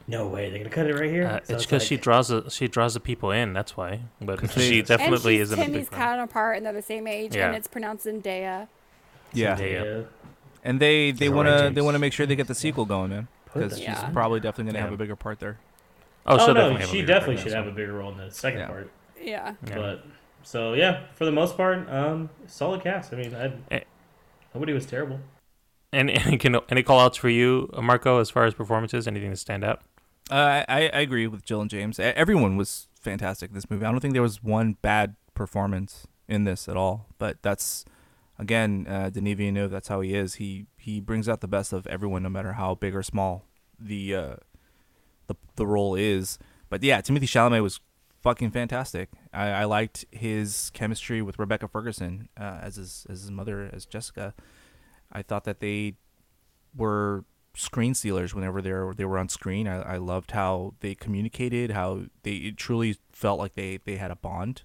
no way, they're gonna cut it right here. Uh, So it's because she draws the she draws the people in. That's why. But she And definitely and she's isn't a Timmy's big fan. counterpart, and they're the same age, Yeah. and it's pronounced Zendaya. Yeah, Zendaya. And they they want to they want to make sure they get the sequel going, man. Because that- she's Yeah. probably definitely gonna Yeah. have a bigger part there. Oh, Oh, no, definitely she definitely should have a bigger role in the second Yeah. part. Yeah. Yeah. But so yeah, for the most part, um, solid cast. I mean, I Eh. nobody was terrible. one. And any can any call outs for you, Marco, as far as performances? Anything to stand out? Uh, I I agree with Jill and James. Everyone was fantastic in this movie. I don't think there was one bad performance in this at all. But that's again, uh, Denis Villeneuve. That's how he is. He he brings out the best of everyone, no matter how big or small the uh, the the role is. But yeah, Timothée Chalamet was fucking fantastic. I, I liked his chemistry with Rebecca Ferguson uh, as his as his mother as Jessica. I thought that they were screen stealers whenever they were they were on screen. I, I loved how they communicated, how they it truly felt like they they had a bond.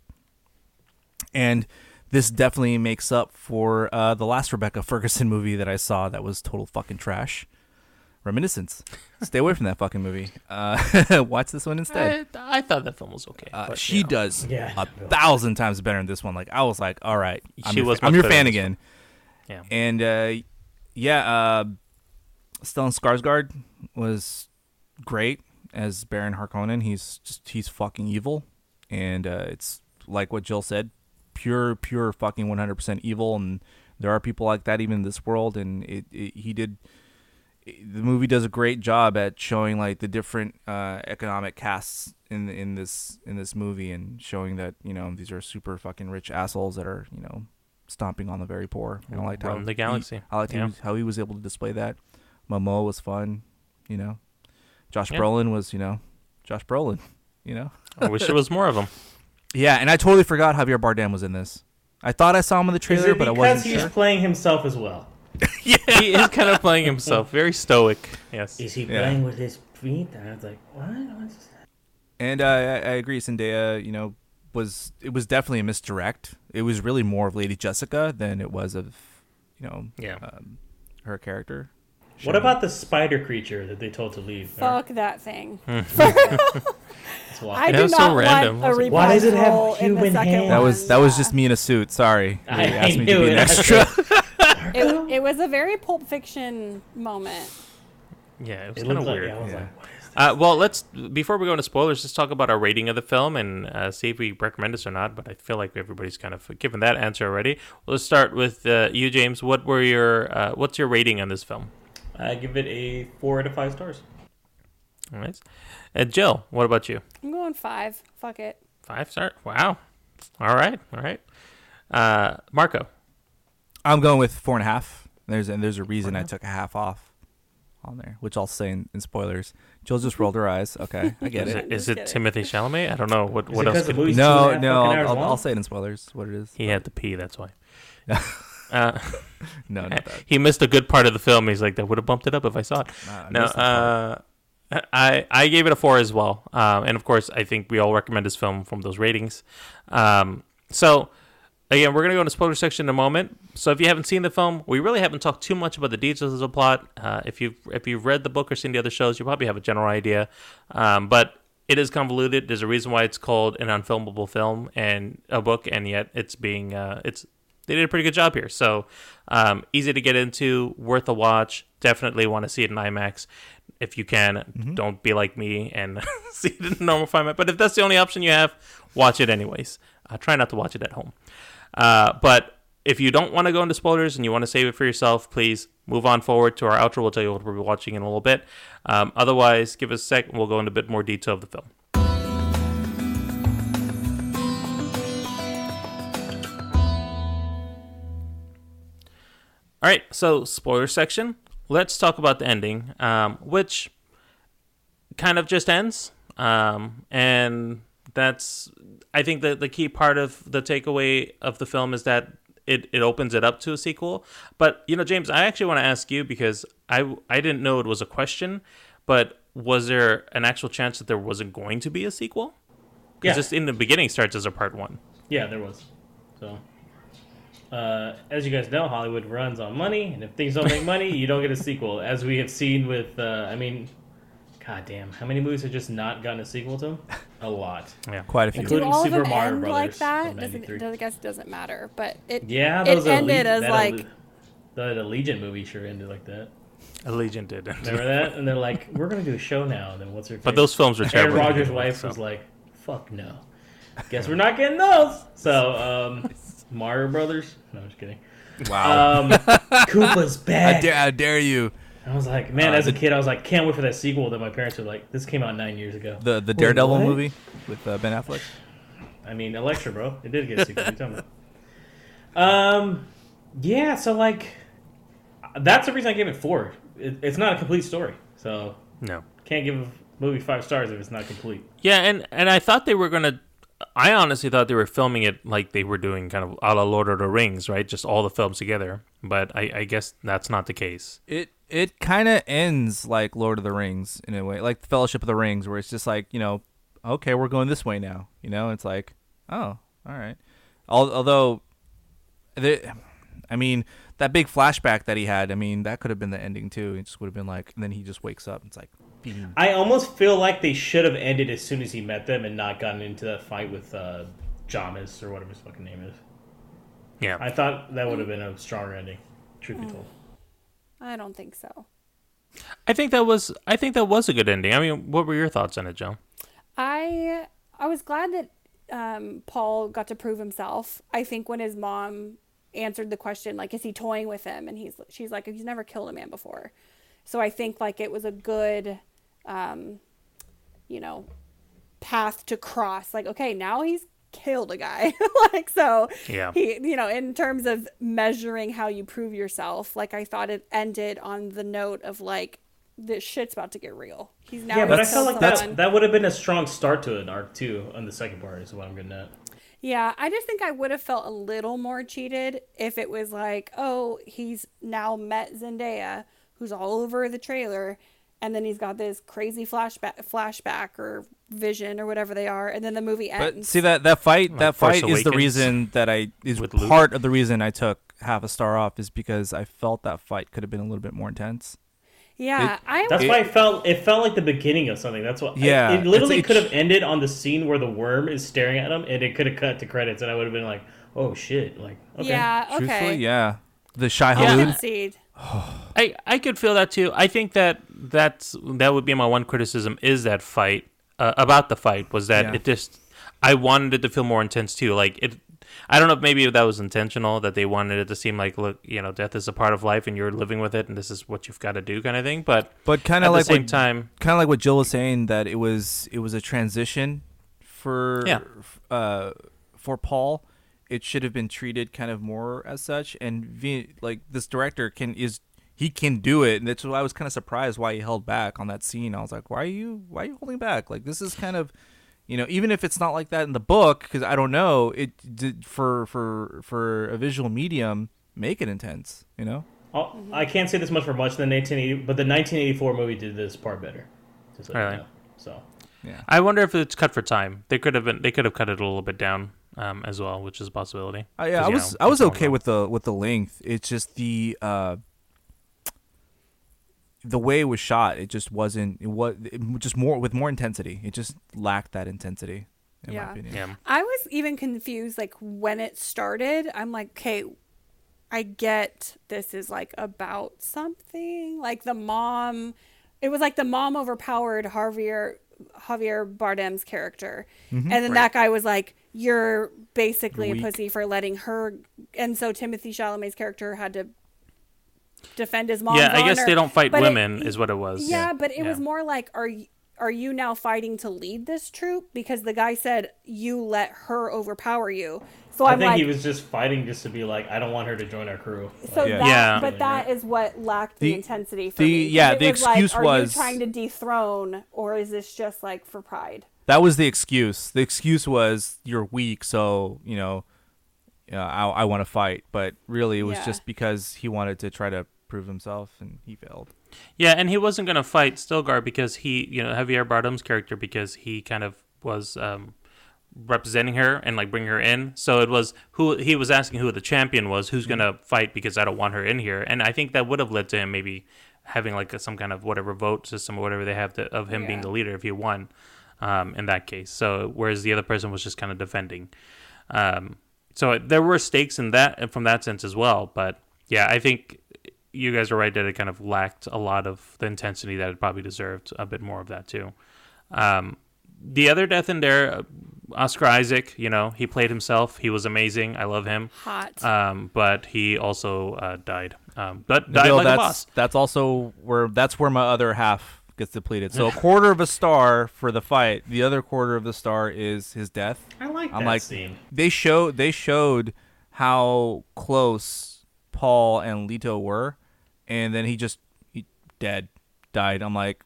And this definitely makes up for uh, the last Rebecca Ferguson movie that I saw that was total fucking trash. Reminiscence. Stay away from that fucking movie. Uh, watch this one instead. I, I thought that film was okay. Uh, but, she you know. does Yeah, a thousand times better in this one. Like I was like, all right, I'm She your, was I'm your fan again. Yeah. And uh, yeah, uh, Stellan Skarsgård was great. as Baron Harkonnen. He's just he's fucking evil, and uh, it's like what Jill said, pure pure fucking one hundred percent evil. And there are people like that even in this world. And it, it he did the movie does a great job at showing like the different uh, economic casts in in this in this movie and showing that you know these are super fucking rich assholes that are you know stomping on the very poor. And I liked how Run the he- galaxy. I liked Yeah. how, how he was able to display that. Momoa was fun, you know. Josh Yeah. Brolin was you know, Josh Brolin, you know. I wish there was more of them. Yeah, and I totally forgot Javier Bardem was in this. I thought I saw him in the trailer, but I wasn't Because he's sure. playing himself as well? Yeah, he is kind of playing himself, very stoic. Yes. Is he Yeah. playing with his feet? And I was like, what? What's this? And uh, I, I agree, Zendaya. You know, was it was definitely a misdirect. It was really more of Lady Jessica than it was of, you know, Yeah. um, her character. What about the spider creature that they told to leave? Fuck that thing. I That do was so not random. want a Why Why does it have reprisal in human second hands? That was that was just me in a suit. Sorry, they I- asked me to be an it. extra. It, it was a very Pulp Fiction moment. Yeah, it was kind of looked like, weird. I was Yeah. like, what is this? Uh, well, let's before we go into spoilers, let's talk about our rating of the film and uh, see if we recommend this or not. But I feel like everybody's kind of given that answer already. let's start with uh, you, James. What were your uh, what's your rating on this film? I give it a four out of five stars. All right, and Jill, what about you? I'm going five. Fuck it. Five star. Wow. All right. All right. Uh, Marco. I'm going with four and a half. There's and there's a reason I took a half off on there, which I'll say in, in spoilers. Jill just rolled her eyes. Okay, I get Is it. it, is it. Timothée Chalamet? I don't know what Is what it else 'cause the could be. movie's two and No, no, I'll, I'll. I'll say it in spoilers. What it is? He had to pee. That's why. uh, No, not that. he missed a good part of the film. He's like, that would have bumped it up if I saw it. Nah, I no, missed that part. uh, I I gave it a four as well, um, and of course, I think we all recommend this film from those ratings. Um, so. Again, we're gonna go into spoiler section in a moment. So if you haven't seen the film, we really haven't talked too much about the details of the plot. Uh, if you've if you've read the book or seen the other shows, you probably have a general idea. Um, but it is convoluted. There's a reason why it's called an unfilmable film and a book, and yet it's being uh, it's they did a pretty good job here. So um, easy to get into, worth a watch. Definitely want to see it in IMAX if you can. Don't be like me and see it in a normal format. But if that's the only option you have, watch it anyways. Uh, try not to watch it at home. Uh, but if you don't want to go into spoilers and you want to save it for yourself, please move on forward to our outro. We'll tell you what we'll be watching in a little bit. Um, otherwise, give us a sec and we'll go into a bit more detail of the film. All right, so spoiler section. Let's talk about the ending, um, which kind of just ends. Um, and that's, I think, the, the key part of the takeaway of the film is that it, it opens it up to a sequel. But, you know, James, I actually want to ask you because I, I didn't know it was a question, but was there an actual chance that there wasn't going to be a sequel? Because Yeah. just in the beginning starts as a part one. Yeah, there was. So, uh, as you guys know, Hollywood runs on money, and if things don't make money, you don't get a sequel. As we have seen with, uh, I mean, god damn, how many movies have just not gotten a sequel to them? A lot. Yeah. Quite a few. Including Do all Super of them Mario end Brothers like that? Doesn't, does- I guess it doesn't matter. But it Yeah, it those ended Alle- as that like Alle- the Allegiant movie sure ended like that. Allegiant did. Remember that? And they're like, "We're gonna do a show now." And then what's her? But face? those films were terrible. Aaron to Rodgers' wife so. was like, "Fuck no." Guess we're not getting those. So, um, Mario Brothers. No, I'm just kidding. Wow. Um, Koopa's I dare, I dare you. I was like, man, Uh, as a kid, I was like, can't wait for that sequel. That my parents were like, this came out nine years ago. The the Daredevil what? movie with uh, Ben Affleck. I mean, Elektra, bro. It did get a sequel. What are you talking about? Um, yeah. So like, that's the reason I gave it four. It, it's not a complete story, so No. can't give a movie five stars if it's not complete. Yeah, and and I thought they were gonna. I honestly thought they were filming it like they were doing kind of a la Lord of the Rings, right? Just all the films together. But I, I guess that's not the case. It it kind of ends like Lord of the Rings in a way, like Fellowship of the Rings, where it's just like you know, okay, we're going this way now. You know, it's like, oh, all right. Although, the, I mean, that big flashback that he had, I mean, that could have been the ending too. It just would have been like, and then he just wakes up. And it's like, beam. I almost feel like they should have ended as soon as he met them and not gotten into that fight with uh, Jamis or whatever his fucking name is. Yeah. I thought that would have been a stronger ending. Truth be told. I don't think so. I think that was I think that was a good ending. I mean, what were your thoughts on it, Joe? I I was glad that um, Paul got to prove himself. I think when his mom answered the question, like, is he toying with him? And he's she's like, he's never killed a man before. So I think like it was a good, um, you know, path to cross. Like, okay, now he's killed a guy. like so Yeah. he you know, in terms of measuring how you prove yourself, like I thought it ended on the note of like this shit's about to get real. He's now yeah, but I felt like someone. that that would have been a strong start to an arc too on the second part. Is what I'm getting at. Yeah, I just think I would have felt a little more cheated if it was like, oh, he's now met Zendaya, who's all over the trailer, and then he's got this crazy flashback, flashback or vision or whatever they are, and then the movie But ends. see that that fight Like that Force fight is the reason that I is with Luke. part of the reason I took half a star off is because I felt that fight could have been a little bit more intense. yeah, I That's It- why I felt it felt like the beginning of something. That's what. Yeah, it, it literally could have ended on the scene where the worm is staring at him, and it could have cut to credits, and I would have been like, "Oh shit!" Like, okay. yeah, okay. Truthfully, yeah. The Shy I Yeah. Halud. I I could feel that too. I think that that's that would be my one criticism is that fight uh, about the fight was that Yeah. it just I wanted it to feel more intense too. Like it, I don't know if maybe that was intentional that they wanted it to seem like look you know death is a part of life and you're living with it and this is what you've got to do kind of thing. But But kind of at the like same what, time, kind of like what Jill was saying that it was it was a transition for Yeah. uh for Paul. It should have been treated kind of more as such. And v, like this director can is he can do it, and that's why I was kind of surprised why he held back on that scene. I was like, why are you why are you holding back? Like this is kind of you know even if it's not like that in the book because I don't know it did for for for a visual medium make it intense. You know. I'll- I can't say this much for much than 1980, but the 1984 movie did this part better. Just so you know. So I wonder if it's cut for time. They could have been they could have cut it a little bit down um, as well, which is a possibility. Uh, yeah, 'Cause, I was know, I was okay with the with the length. It's just the uh the way it was shot. It just wasn't. It was it, just more with more intensity. It just lacked that intensity. In Yeah. my opinion. Yeah. I was even confused, like when it started. I'm like, okay, I get this is like about something. Like the mom, it was like the mom overpowered Javier Javier Bardem's character, and then that guy was like, "You're basically a pussy for letting her." And so Timothée Chalamet's character had to defend his mom. yeah, I guess honor. they don't fight But women, is what it was. yeah, but it was more like, are you, are you now fighting to lead this troop? Because the guy said you let her overpower you. So I I'm think like, he was just fighting just to be like, I don't want her to join our crew. so Yeah. that, Yeah. but that is what lacked the, The- intensity for the- me. 'Cause yeah, the was like, excuse are was- you trying to dethrone, or is this just like for pride? That was the excuse. The excuse was you're weak, so you know, yeah, I I want to fight. But really, it was Yeah. just because he wanted to try to prove himself, and he failed. Yeah, and he wasn't going to fight Stilgar because he, you know, Javier Bardem's character because he kind of was um, representing her and like bringing her in. So it was who he was asking who the champion was, who's going to fight because I don't want her in here. And I think that would have led to him maybe having like a, some kind of whatever vote system or whatever they have to, of him being the leader if he won um, in that case. So whereas the other person was just kind of defending. Um, so there were stakes in that from that sense as well. But yeah, I think you guys are right that it kind of lacked a lot of the intensity that it probably deserved. A bit more of that too. Um, the other death in there, uh, Oscar Isaac. You know, he played himself. He was amazing. I love him. Hot. Um, but he also uh, died. Um, but died Nabil, like that's a boss. that's also where that's where my other half gets depleted. So a quarter of a star for the fight. The other quarter of the star is his death. I like I'm that like scene. they show they showed how close Paul and Leto were, and then he just he, dead died. I'm like,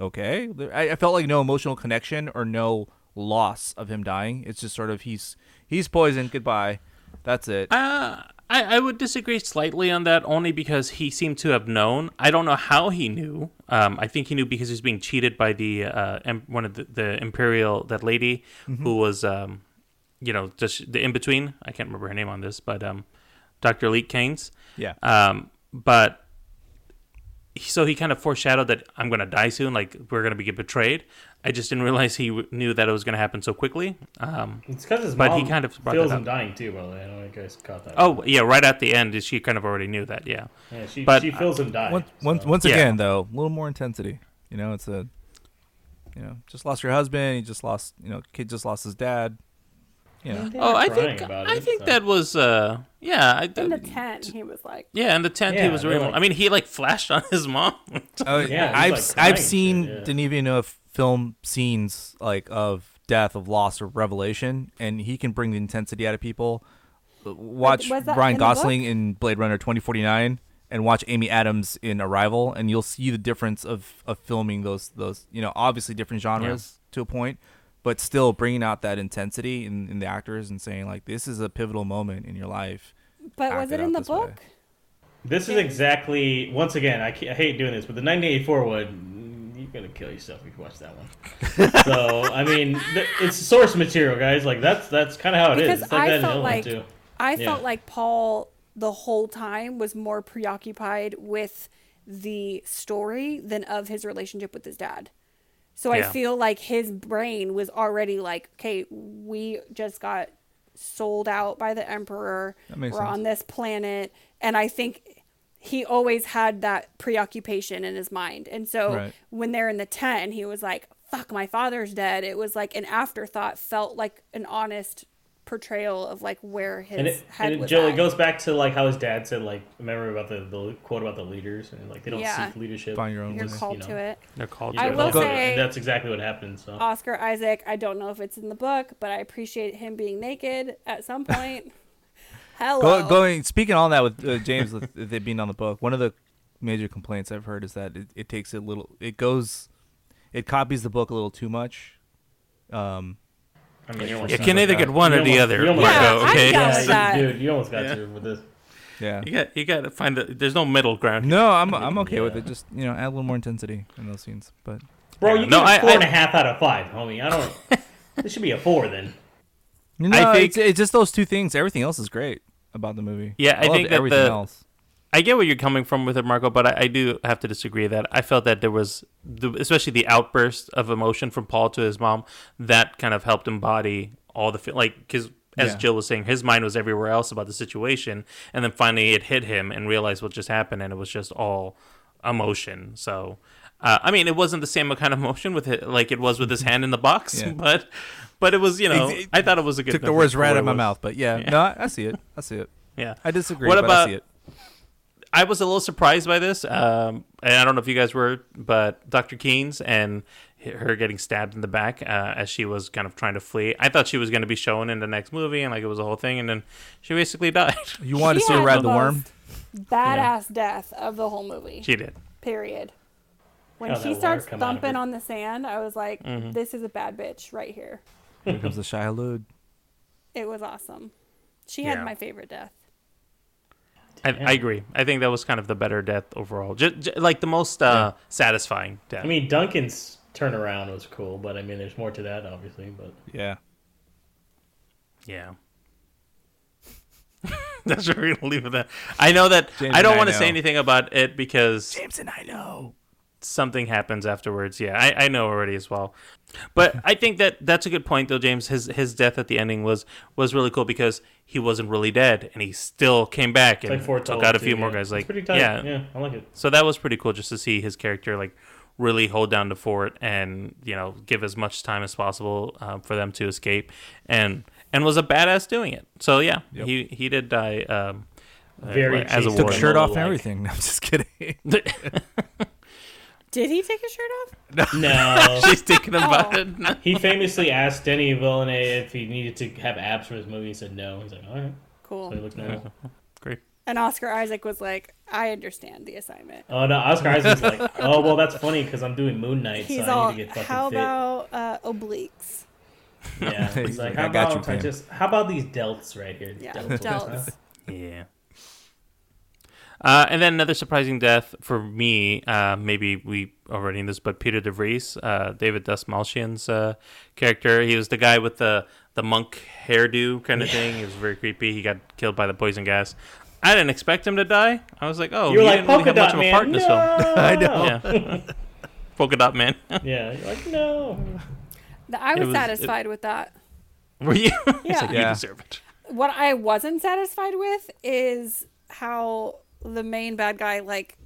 okay. I, I felt like no emotional connection or no loss of him dying. It's just sort of he's he's poisoned. Goodbye. That's it. Uh, I, I would disagree slightly on that only because he seemed to have known. I don't know how he knew. Um, I think he knew because he was being cheated by the uh, em- one of the, the imperial that lady who was um, you know just the in between. I can't remember her name on this, but um, Dr. Liet Kynes. yeah. Um, but so he kind of foreshadowed that I'm gonna die soon, like we're gonna be betrayed. I just didn't realize he w- knew that it was gonna happen so quickly. Um, It's because his but mom he kind of brought feels him dying too. By the way, I don't know if you guys caught that. Oh yeah, right at the end, she kind of already knew that. Yeah, yeah, she, but she feels him die. Once, once, so. once Yeah. again, though, a little more intensity. You know, it's a, you know, just lost your husband. He just lost, you know, kid just lost his dad. You know, They Oh, I think about I it, think so. that was uh yeah. I, In the tent, he was like, yeah, in the tent he was really. like- I mean, he like flashed on his mom. Oh, Yeah, I've like, I've seen shit, yeah. didn't even know if film scenes like of death, of loss, or revelation, and he can bring the intensity out of people. Watch was that Ryan in? Gosling in Blade Runner twenty forty nine, and watch Amy Adams in Arrival, and you'll see the difference of of filming those those you know obviously different genres to a point, but still bringing out that intensity in, in the actors and saying like this is a pivotal moment in your life. but Act was it it in the this way. book? This is exactly once again. I, ca- I hate doing this, but the 1984 one, you're gonna kill yourself if you watch that one. so I mean, th- it's source material, guys. Like that's that's kind of how it is. Because It's like I that in the felt like too. I Yeah. felt like Paul the whole time was more preoccupied with the story than of his relationship with his dad. So I feel like his brain was already like, okay, we just got sold out by the emperor. That makes We're sense. on this planet, and I think he always had that preoccupation in his mind. And so Right. when they're in the tent, he was like, "Fuck, my father's dead." It was like an afterthought. Felt like an honest portrayal of like where his And it, head and it, was Jill, at. it goes back to like how his dad said, like remember about the, the quote about the leaders and like they don't Yeah. seek leadership. Find your own You're way. called you know. to it. They're called. I to will it. Say- that's exactly what happened. So Oscar Isaac. I don't know if it's in the book, but I appreciate him being naked at some point. Hello. Go, going speaking on that with uh, James with it being on the book, one of the major complaints I've heard is that it, it takes a little, it goes, it copies the book a little too much. Um, I mean, you almost You got can either with get one You or the other, you almost Yeah, Marco. got- Okay. down Yeah, that. dude, you almost got Yeah. to with this. yeah. You got you got to find the. There's no middle ground. No, I'm I'm okay with it. Just you know, add a little more intensity in those scenes. But Bro, Yeah. you No, get I- a four I- and a half out of five, homie. I don't. this should be a four then. know, I think- it's, it's just those two things. Everything else is great about the movie. Yeah, I loved think that everything the- else. I get where you're coming from with it, Marco, but I, I do have to disagree that I felt that there was, the, especially the outburst of emotion from Paul to his mom, that kind of helped embody all the feel, like because as Yeah. Jill was saying, his mind was everywhere else about the situation, and then finally it hit him and realized what just happened, and it was just all emotion. So, uh, I mean, it wasn't the same kind of motion with it like it was with his hand in the box, Yeah. but but it was you know It- it I thought it was a good. Took the words right out of my mouth. But yeah, Yeah. no, I, I see it. I see it. Yeah. I disagree, What but about- I see it. I was a little surprised by this, um, and I don't know if you guys were, but Dr. Kynes and her getting stabbed in the back uh, as she was kind of trying to flee. I thought she was going to be shown in the next movie, and like it was a whole thing, and then she basically died. You wanted to see her ride the the worm? most Badass death of the whole movie. she did. Period. When How she starts come out of thumping on the sand, I was like, Mm-hmm. "This is a bad bitch right here." Here comes the Shia LaBeouf. It was awesome. She Yeah. had my favorite death. I, I agree. I think that was kind of the better death overall, just, like the most uh, satisfying death. I mean, Duncan's turnaround was cool, but I mean, there's more to that, obviously. But Yeah. Yeah. That's where we're gonna leave it. That I know that James I don't want to say anything about it because James and I know. Something happens afterwards. Yeah, I, I know already as well. But I think that that's a good point, though, James. His his death at the ending was was really cool because he wasn't really dead and he still came back and like took out a few more guys. Like pretty tight. yeah, yeah, I like it. so that was pretty cool just to see his character like really hold down the fort and you know give as much time as possible um, for them to escape and and was a badass doing it. So yeah, Yep. he he did die. Um, uh, Very as a. Took warrior. shirt off and Like- everything. No, I'm just kidding. Did he take his shirt off? No, No. She's thinking about Oh. it. he famously asked Denis Villeneuve if he needed to have abs for his movie. He said no. He's like, all right, Cool. so he looks normal. Great. And Oscar Isaac was like, "I understand the assignment." Oh no, Oscar Isaac's like, oh well, that's funny because I'm doing Moon Knight, He's so all, I need to get fucking "How fit. about uh, obliques?" Yeah, he's, He's like, like, how "I got you, about I just how about these delts right here? Yeah, Delts, delts. Yeah. Uh, and then another surprising death for me, uh, maybe we already knew this, but Piter De Vries, uh, David Dastmalchian's uh, character. He was the guy with the, the monk hairdo kind of thing. He was very creepy. He got killed by the poison gas. I didn't expect him to die. I was like, oh, You were he like didn't really polka have much dot of a man. part in this no. film. I know. Yeah. Polka dot man. Yeah, you're like no. I was, was- satisfied with that. Were you? Yeah. like, you deserve it. What I wasn't satisfied with is how the main bad guy like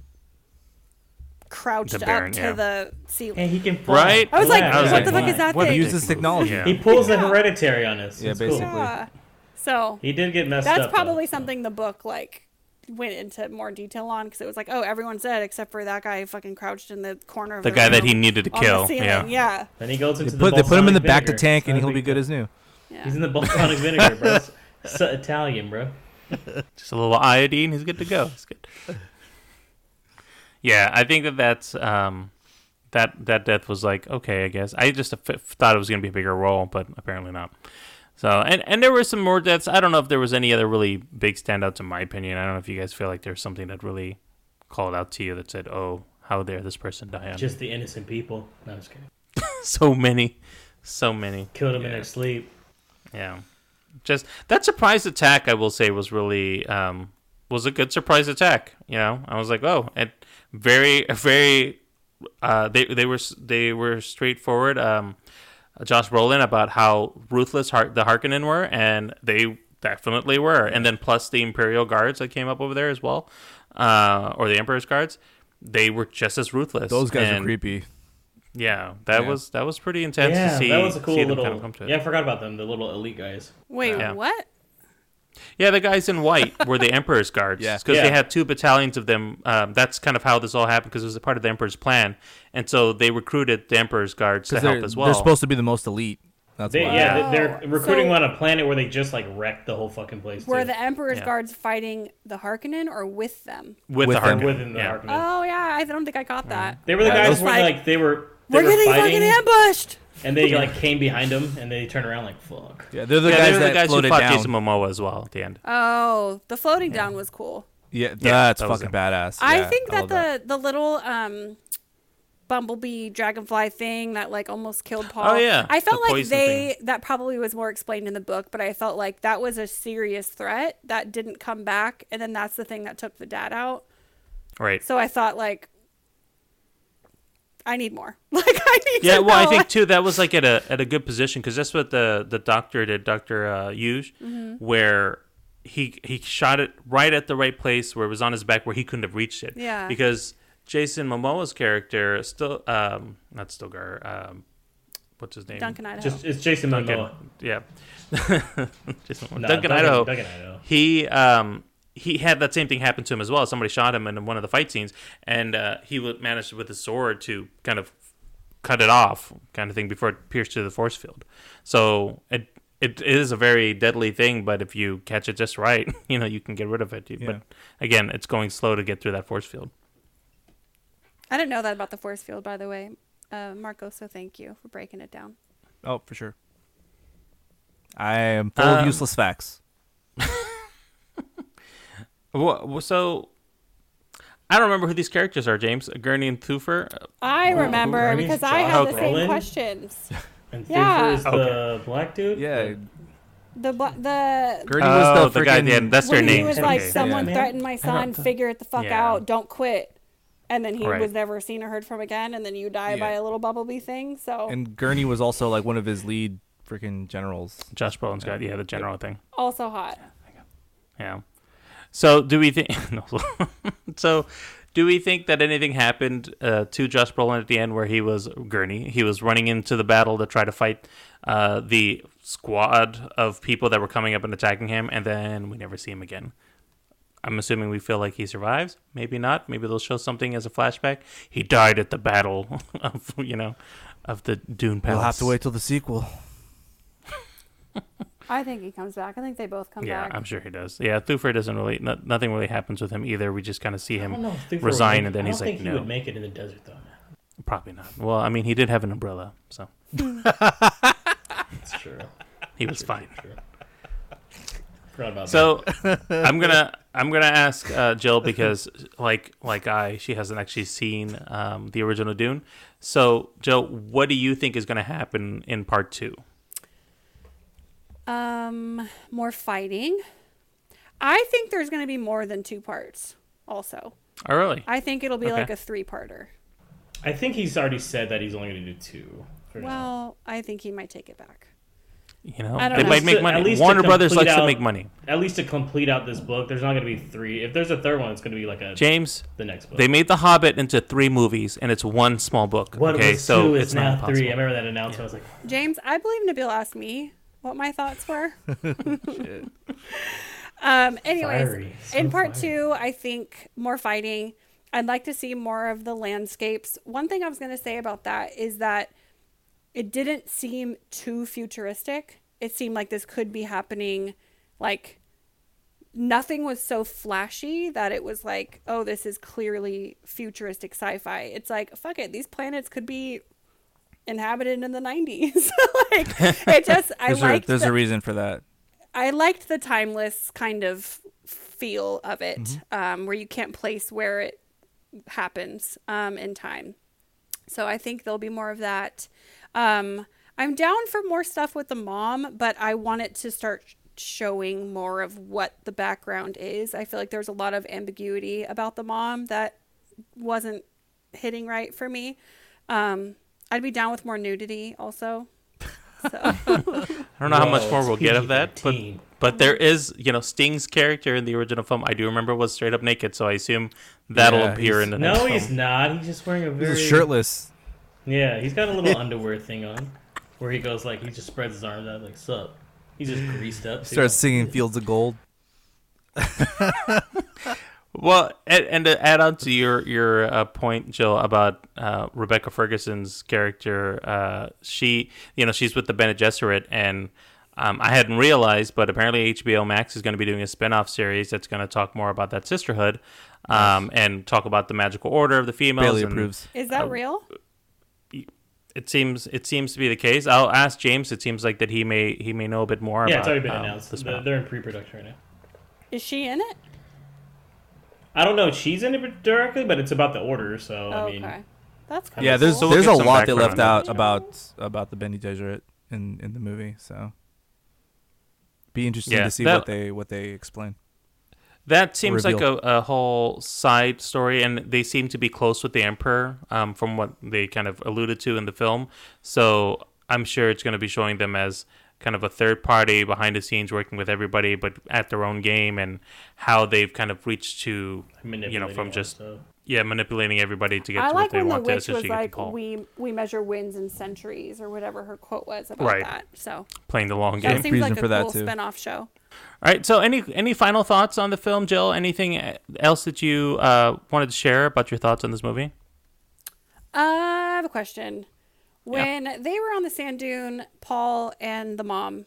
crouched The Baron, up to yeah. the ceiling. And he can fly. Right? I was like, Yeah, I was what like, the fuck why? is that What thing? Uses technology. Yeah. He pulls the Yeah. hereditary on us. Yeah, It's cool. basically. Yeah. So He did get messed that's up. though. probably something the book like went into more detail on because it was like, oh, everyone's dead except for that guy fucking crouched in the corner of The the, guy that he needed to kill. Yeah. yeah, Then he goes They into put, the they put him in the balsamic back to tank, and he'll be good as new. yeah. He's in the balsamic vinegar, bro. It's, it's Italian, bro. Just a little iodine, he's good to go. It's good. Yeah, I think that that's um, that that death was like okay, I guess. I just f- thought it was going to be a bigger role, but apparently not. So, and and there were some more deaths. I don't know if there was any other really big standouts in my opinion. I don't know if you guys feel like there's something that really called out to you that said, "Oh, how dare this person die?" Just the innocent people. No, I'm just kidding. so many, so many. Killed him in Yeah. their sleep. Yeah, just that surprise attack. I will say was really um, was a good surprise attack. You know, I was like, oh, and very very. Uh, they they were they were straightforward. Um, Josh Brolin about how ruthless Har- the Harkonnen were, and they definitely were. And then plus the Imperial guards that came up over there as well, uh, or the Emperor's guards, they were just as ruthless. Those guys And, are creepy. Yeah, that Yeah. was that was pretty intense yeah, to see. that was a cool little. kind of come to it. yeah, I forgot about them. The little elite guys. Wait, Yeah. what? Yeah, the guys in white were the Emperor's guards. Yeah. because Yeah. they had two battalions of them. Um, that's kind of how this all happened because it was a part of the Emperor's plan, and so they recruited the Emperor's guards to Because help they're, as well. they're supposed to be the most elite. That's They, why. yeah, Wow. they- they're recruiting So- on a planet where they just like wrecked the whole fucking place. Were too. the Emperor's Yeah. guards fighting the Harkonnen or with them? with, with the. Harkonnen. within the yeah. Harkonnen. Oh yeah, I don't think I got that. They were the I guys was where like, they were. They we're were getting fighting, fucking ambushed. and they like came behind them, and they turned around like fuck. Yeah, they're the yeah, guys they were that the guys who fought down. Jason Momoa as well at the end. Oh, the floating down was cool. Yeah, Yeah, that's that fucking them. badass. I Yeah, think that love the the little um bumblebee dragonfly thing that like almost killed Paul. Oh, yeah, I felt the like poison they that probably was more explained in the book, but I felt like that was a serious threat that didn't come back, and then that's the thing that took the dad out. Right. So I thought like. I need more. Like I need Yeah, to well, I think too that was like at a at a good position because that's what the the doctor did, Doctor uh, Yueh, Mm-hmm. where he he shot it right at the right place where it was on his back where he couldn't have reached it. Yeah. Because Jason Momoa's character still um not Stilgar um what's his name Duncan Idaho. Just it's Jason Duncan Momoa. yeah Jason Momoa. No, Duncan, Idaho Duncan Idaho. he um he had that same thing happen to him as well. Somebody shot him in one of the fight scenes, and uh, he managed with his sword to kind of cut it off, kind of thing, before it pierced through the force field. So it it is a very deadly thing, but if you catch it just right, you know you can get rid of it. Yeah. But again, it's going slow to get through that force field. I didn't know that about the force field, by the way, uh, Marco. So thank you for breaking it down. Oh, for sure. I am full Um, of useless facts. Wha- So. I don't remember who these characters are, James. Gurney and Thufir. I Well, remember Ernie's because I Josh had the Brolin. same questions. And Yeah. Thufir is the black dude. Yeah, The bla- the Gurney Oh, was the, the guy. freaking- Yeah, that's their when he names. was like, Okay. "Someone Yeah. threatened my son. Figure it the fuck Yeah. out. Don't quit." And then he Right. was never seen or heard from again. And then you die Yeah. by a little bumblebee thing. So and Gurney was also like one of his lead freaking generals. Josh Brolin's got yeah the general thing. also hot. Yeah. So do we think? no. so do we think that anything happened uh, to Josh Brolin at the end where he was Gurney? He was running into the battle to try to fight uh, the squad of people that were coming up and attacking him, and then we never see him again. I'm assuming we feel like he survives. Maybe not. Maybe they'll show something as a flashback. He died at the battle of you know of the Dune Palace. We'll have to wait till the sequel. I think he comes back. I think they both come Yeah, back. Yeah, I'm sure he does. Yeah, Thufir doesn't really. No, nothing really happens with him either. We just kind of see him know if Thufir would resign, and then he's don't like, think he no. would make it in the desert though. Man. Probably not. Well, I mean, he did have an umbrella, so That's true. he was fine. True. Forgot about So I'm gonna I'm gonna ask uh, Jill because like like I she hasn't actually seen um, the original Dune. So Jill, what do you think is gonna happen in part two? Um, more fighting. I think there's going to be more than two parts. Also, Oh, really? I think it'll be Okay. like a three-parter. I think he's already said that he's only going to do two. For now. Well, I think he might take it back. You know, I don't they know. might make To- money. at least to Warner Brothers complete likes to out- make money. At least to complete out this book, there's not going to be three. If there's a third one, it's going to be like a James, the next book. they made The Hobbit into three movies, and it's one small book. what okay, was so two it's is now not three. I remember that announcement. I was like, James, I believe Nabil asked me what my thoughts were. um, anyways, so in part fiery. two, I think more fighting. I'd like to see more of the landscapes. One thing I was going to say about that is that it didn't seem too futuristic. It seemed like this could be happening like nothing was so flashy that it was like, oh, this is clearly futuristic sci-fi. It's like, fuck it, these planets could be inhabited in the 90s. like it just I There's, a, liked there's the, a reason for that. I liked the timeless kind of feel of it, Mm-hmm. um, where you can't place where it happens um, in time. So I think there'll be more of that. Um, I'm down for more stuff with the mom, but I want it to start showing more of what the background is. I feel like there's a lot of ambiguity about the mom that wasn't hitting right for me. Um, I'd be down with more nudity also. So. I don't know how much more we'll get of that, but but there is, you know, Sting's character in the original film. I do remember was straight up naked, so I assume that'll Yeah, appear in the next no, film. he's not. He's just wearing a very He's shirtless. Yeah, he's got a little underwear thing on, where he goes like he just spreads his arms out like sup. He's just greased up. too. Starts singing "Fields of Gold." Well, and, and to add on to your your uh, point, Jill, about uh, Rebecca Ferguson's character, uh, she you know she's with the Bene Gesserit, and um, I hadn't realized, but apparently HBO Max is going to be doing a spin-off series that's going to talk more about that sisterhood, um, and talk about the magical order of the females. Bailey and approves. Is that Uh, real? It seems it seems to be the case. I'll ask James. It seems like that he may he may know a bit more. Yeah, about, it's already been um, announced. the they're in pre-production right now. Is she in it? I don't know if she's in it directly, but it's about the order. So I mean, okay. That's kind Yeah, of there's So we'll there's a lot they left on out it. about about the Bene Gesserit in in the movie. So be interesting Yeah, to see that- what they what they explain. That seems like a, a whole side story, and they seem to be close with the Emperor, um, from what they kind of alluded to in the film. So I'm sure it's going to be showing them as kind of a third party behind the scenes, working with everybody, but at their own game, and how they've kind of reached to, you know, from just that stuff. yeah, manipulating everybody to get I to like what they when the want to witch was essentially get to like, "We we measure wins in centuries" or whatever her quote was about Right. that. So playing the long game. that game. seems reason like a for that, cool too. spin-off show. All right. So, any any final thoughts on the film, Jill? Anything else that you uh, wanted to share about your thoughts on this movie? Uh, I have a question. When they were on the sand dune, Paul and the mom,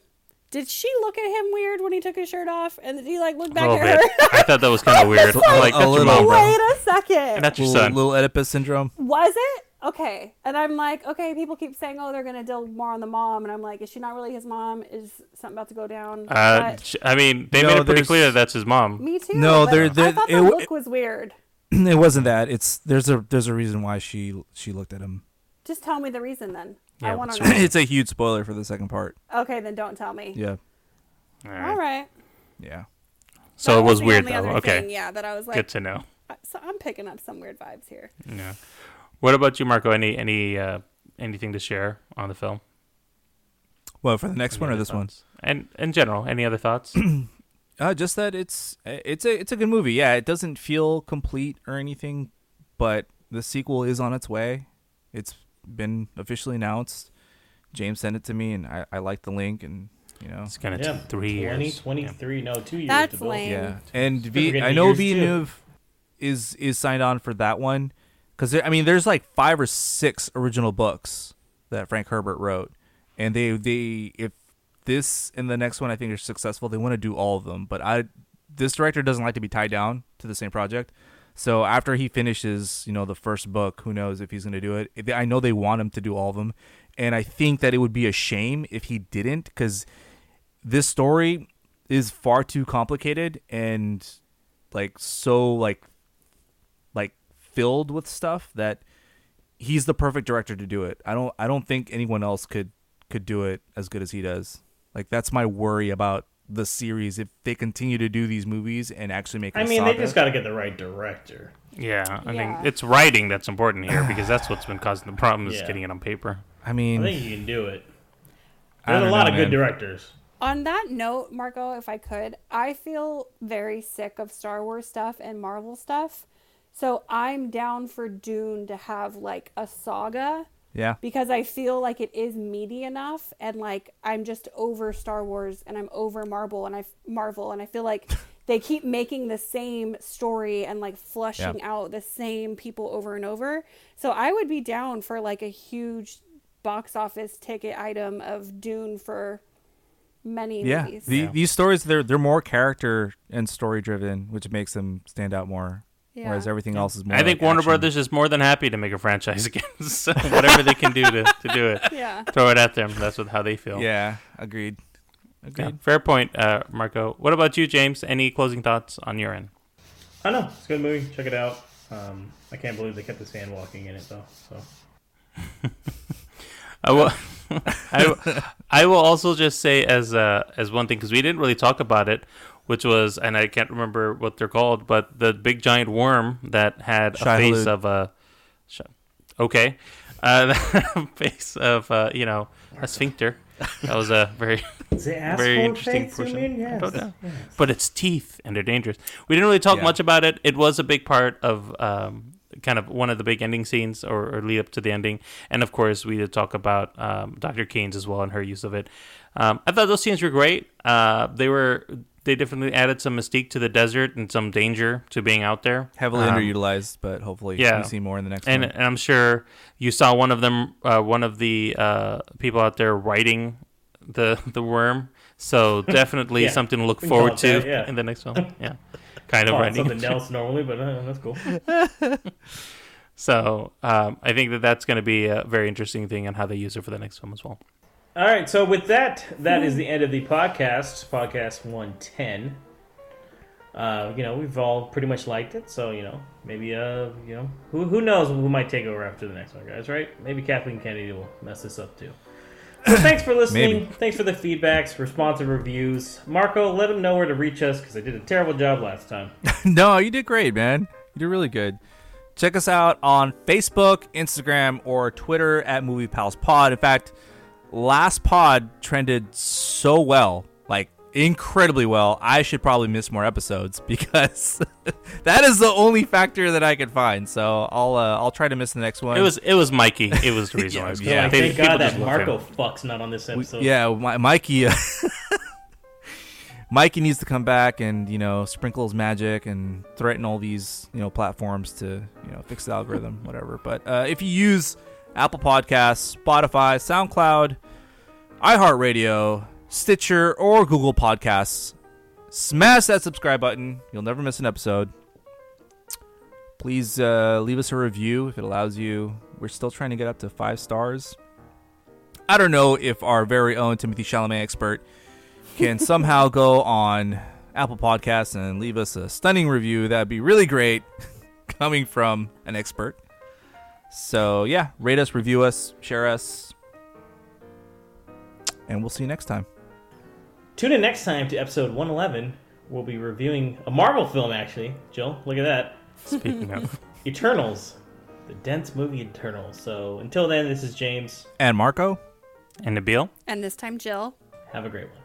did she look at him weird when he took his shirt off? And did he like look back at bit. her? I thought that was kind of weird. I'm like, A that's your little. mom. Wait a second. That's your Little, son. little Oedipus syndrome. Was it? Okay. And I'm like, okay, people keep saying, oh, they're going to deal more on the mom. And I'm like, is she not really his mom? Is something about to go down? Uh, But- I mean, they No, made it pretty there's- clear that that's his mom. me too. No, but they're- I they're- thought the it look was weird. it wasn't that. It's there's a there's a reason why she she looked at him. Just tell me the reason then. I Yeah, want to know. it's a huge spoiler for the second part. okay, then don't tell me. Yeah, All All right. right. yeah. So That it was the weird only though. Okay, thing, yeah, that I was like, good to know. so I'm picking up some weird vibes here. Yeah. What about you, Marco? Any any uh, anything to share on the film? Well, for the next Any one or other this one? And in general, any other thoughts? Uh, just that it's it's a it's a good movie. Yeah, it doesn't feel complete or anything, but the sequel is on its way. It's been officially announced. James sent it to me, and I, I like the link, and you know, It's kind of Yeah, take three years. 2023. No, two years. That's to lame. yeah. And Don't v, forget I know years, too. Villeneuve is is signed on for that one because I mean, there's like five or six original books that Frank Herbert wrote, and they they if this and the next one I think are successful, they want to do all of them. But I this director doesn't like to be tied down to the same project. So after he finishes, you know, the first book, who knows if he's going to do it? I know they want him to do all of them, and I think that it would be a shame if he didn't, because this story is far too complicated and like so like like filled with stuff that he's the perfect director to do it. I don't I don't think anyone else could could do it as good as he does. Like that's my worry about the series if they continue to do these movies and actually make. It I a mean, saga. they just got to get the right director. Yeah, I Yeah. think it's writing that's important here because that's what's been causing the problem is Yeah. getting it on paper. I mean, I mean, think you can do it. I There's a lot know, of good man. directors. On that note, Marco, if I could, I feel very sick of Star Wars stuff and Marvel stuff. So I'm down for Dune to have like a saga yeah, because I feel like it is meaty enough and like I'm just over Star Wars and I'm over Marvel and I Marvel and I feel like they keep making the same story and like flushing Yeah. out the same people over and over. So I would be down for like a huge box office ticket item of Dune for many yeah. movies. The, These stories they're they're more character and story driven, which makes them stand out more. Whereas everything else is more. I think Warner action. Brothers is more than happy to make a franchise again. so whatever they can do to, to do it, Yeah. throw it at them. That's what how they feel. Yeah, agreed. Agreed. Yeah, fair point, uh, Marco. What about you, James? Any closing thoughts on your end? I know it's a good movie. Check it out. Um, I can't believe they kept the sand walking in it though. So I will. I, will- I will also just say as uh, as one thing because we didn't really talk about it, which was and I can't remember what they're called, but the big giant worm that had a face Hulud. of a. sh- Okay, uh, face of uh, you know a sphincter. That was a very very interesting face, portion. mean? Yes. I don't know. yes. But it's teeth and they're dangerous. We didn't really talk Yeah. much about it. It was a big part of um, kind of one of the big ending scenes or, or lead up to the ending. And of course, we did talk about um, Dr. Kynes as well and her use of it. Um, I thought those scenes were great. Uh, they were they definitely added some mystique to the desert and some danger to being out there. Heavily Um, underutilized, but hopefully yeah. we see more in the next and, one. and I'm sure you saw one of them, uh, one of the uh, people out there writing the the worm. So definitely Yeah, something to look we can call forward to that, yeah. in the next film. Yeah, kind of Call it writing. something else normally, but uh, that's cool. So um, I think that that's going to be a very interesting thing on how they use it for the next film as well. All right, so with that, that is the end of the podcast, podcast 110. Uh, you know, we've all pretty much liked it, so you know, maybe uh, you know, who who knows who might take over after the next one, guys, right? Maybe Kathleen Kennedy will mess this up too. So thanks for listening. Maybe. Thanks for the feedbacks, responsive reviews. Marco, let them know where to reach us because I did a terrible job last time. no, you did great, man. You did really good. Check us out on Facebook, Instagram, or Twitter at Movie Pals Pod. In fact, last pod trended so well, like incredibly well. I should probably miss more episodes because that is the only factor that I could find. So I'll uh, I'll try to miss the next one. It was it was Mikey. It was the reason why I was Yeah, Like, They- thank people God that Marco him. fuck's not on this We- episode. yeah, Mi- Mikey. Uh, Mikey needs to come back and you know sprinkle his magic and threaten all these you know platforms to you know fix the algorithm, whatever. But uh, if you use Apple Podcasts, Spotify, SoundCloud, iHeartRadio, Stitcher, or Google Podcasts, smash that subscribe button. You'll never miss an episode. Please uh, leave us a review if it allows you. We're still trying to get up to five stars. I don't know if our very own Timothée Chalamet expert can somehow go on Apple Podcasts and leave us a stunning review. That'd be really great coming from an expert. So, yeah, rate us, review us, share us, and we'll see you next time. Tune in next time to episode 111. We'll be reviewing a Marvel film, actually. Jill, look at that. Speaking of, Eternals. The dense movie Eternals. So until then, this is James. And Marco? and Nabil. And this time, Jill. Have a great one.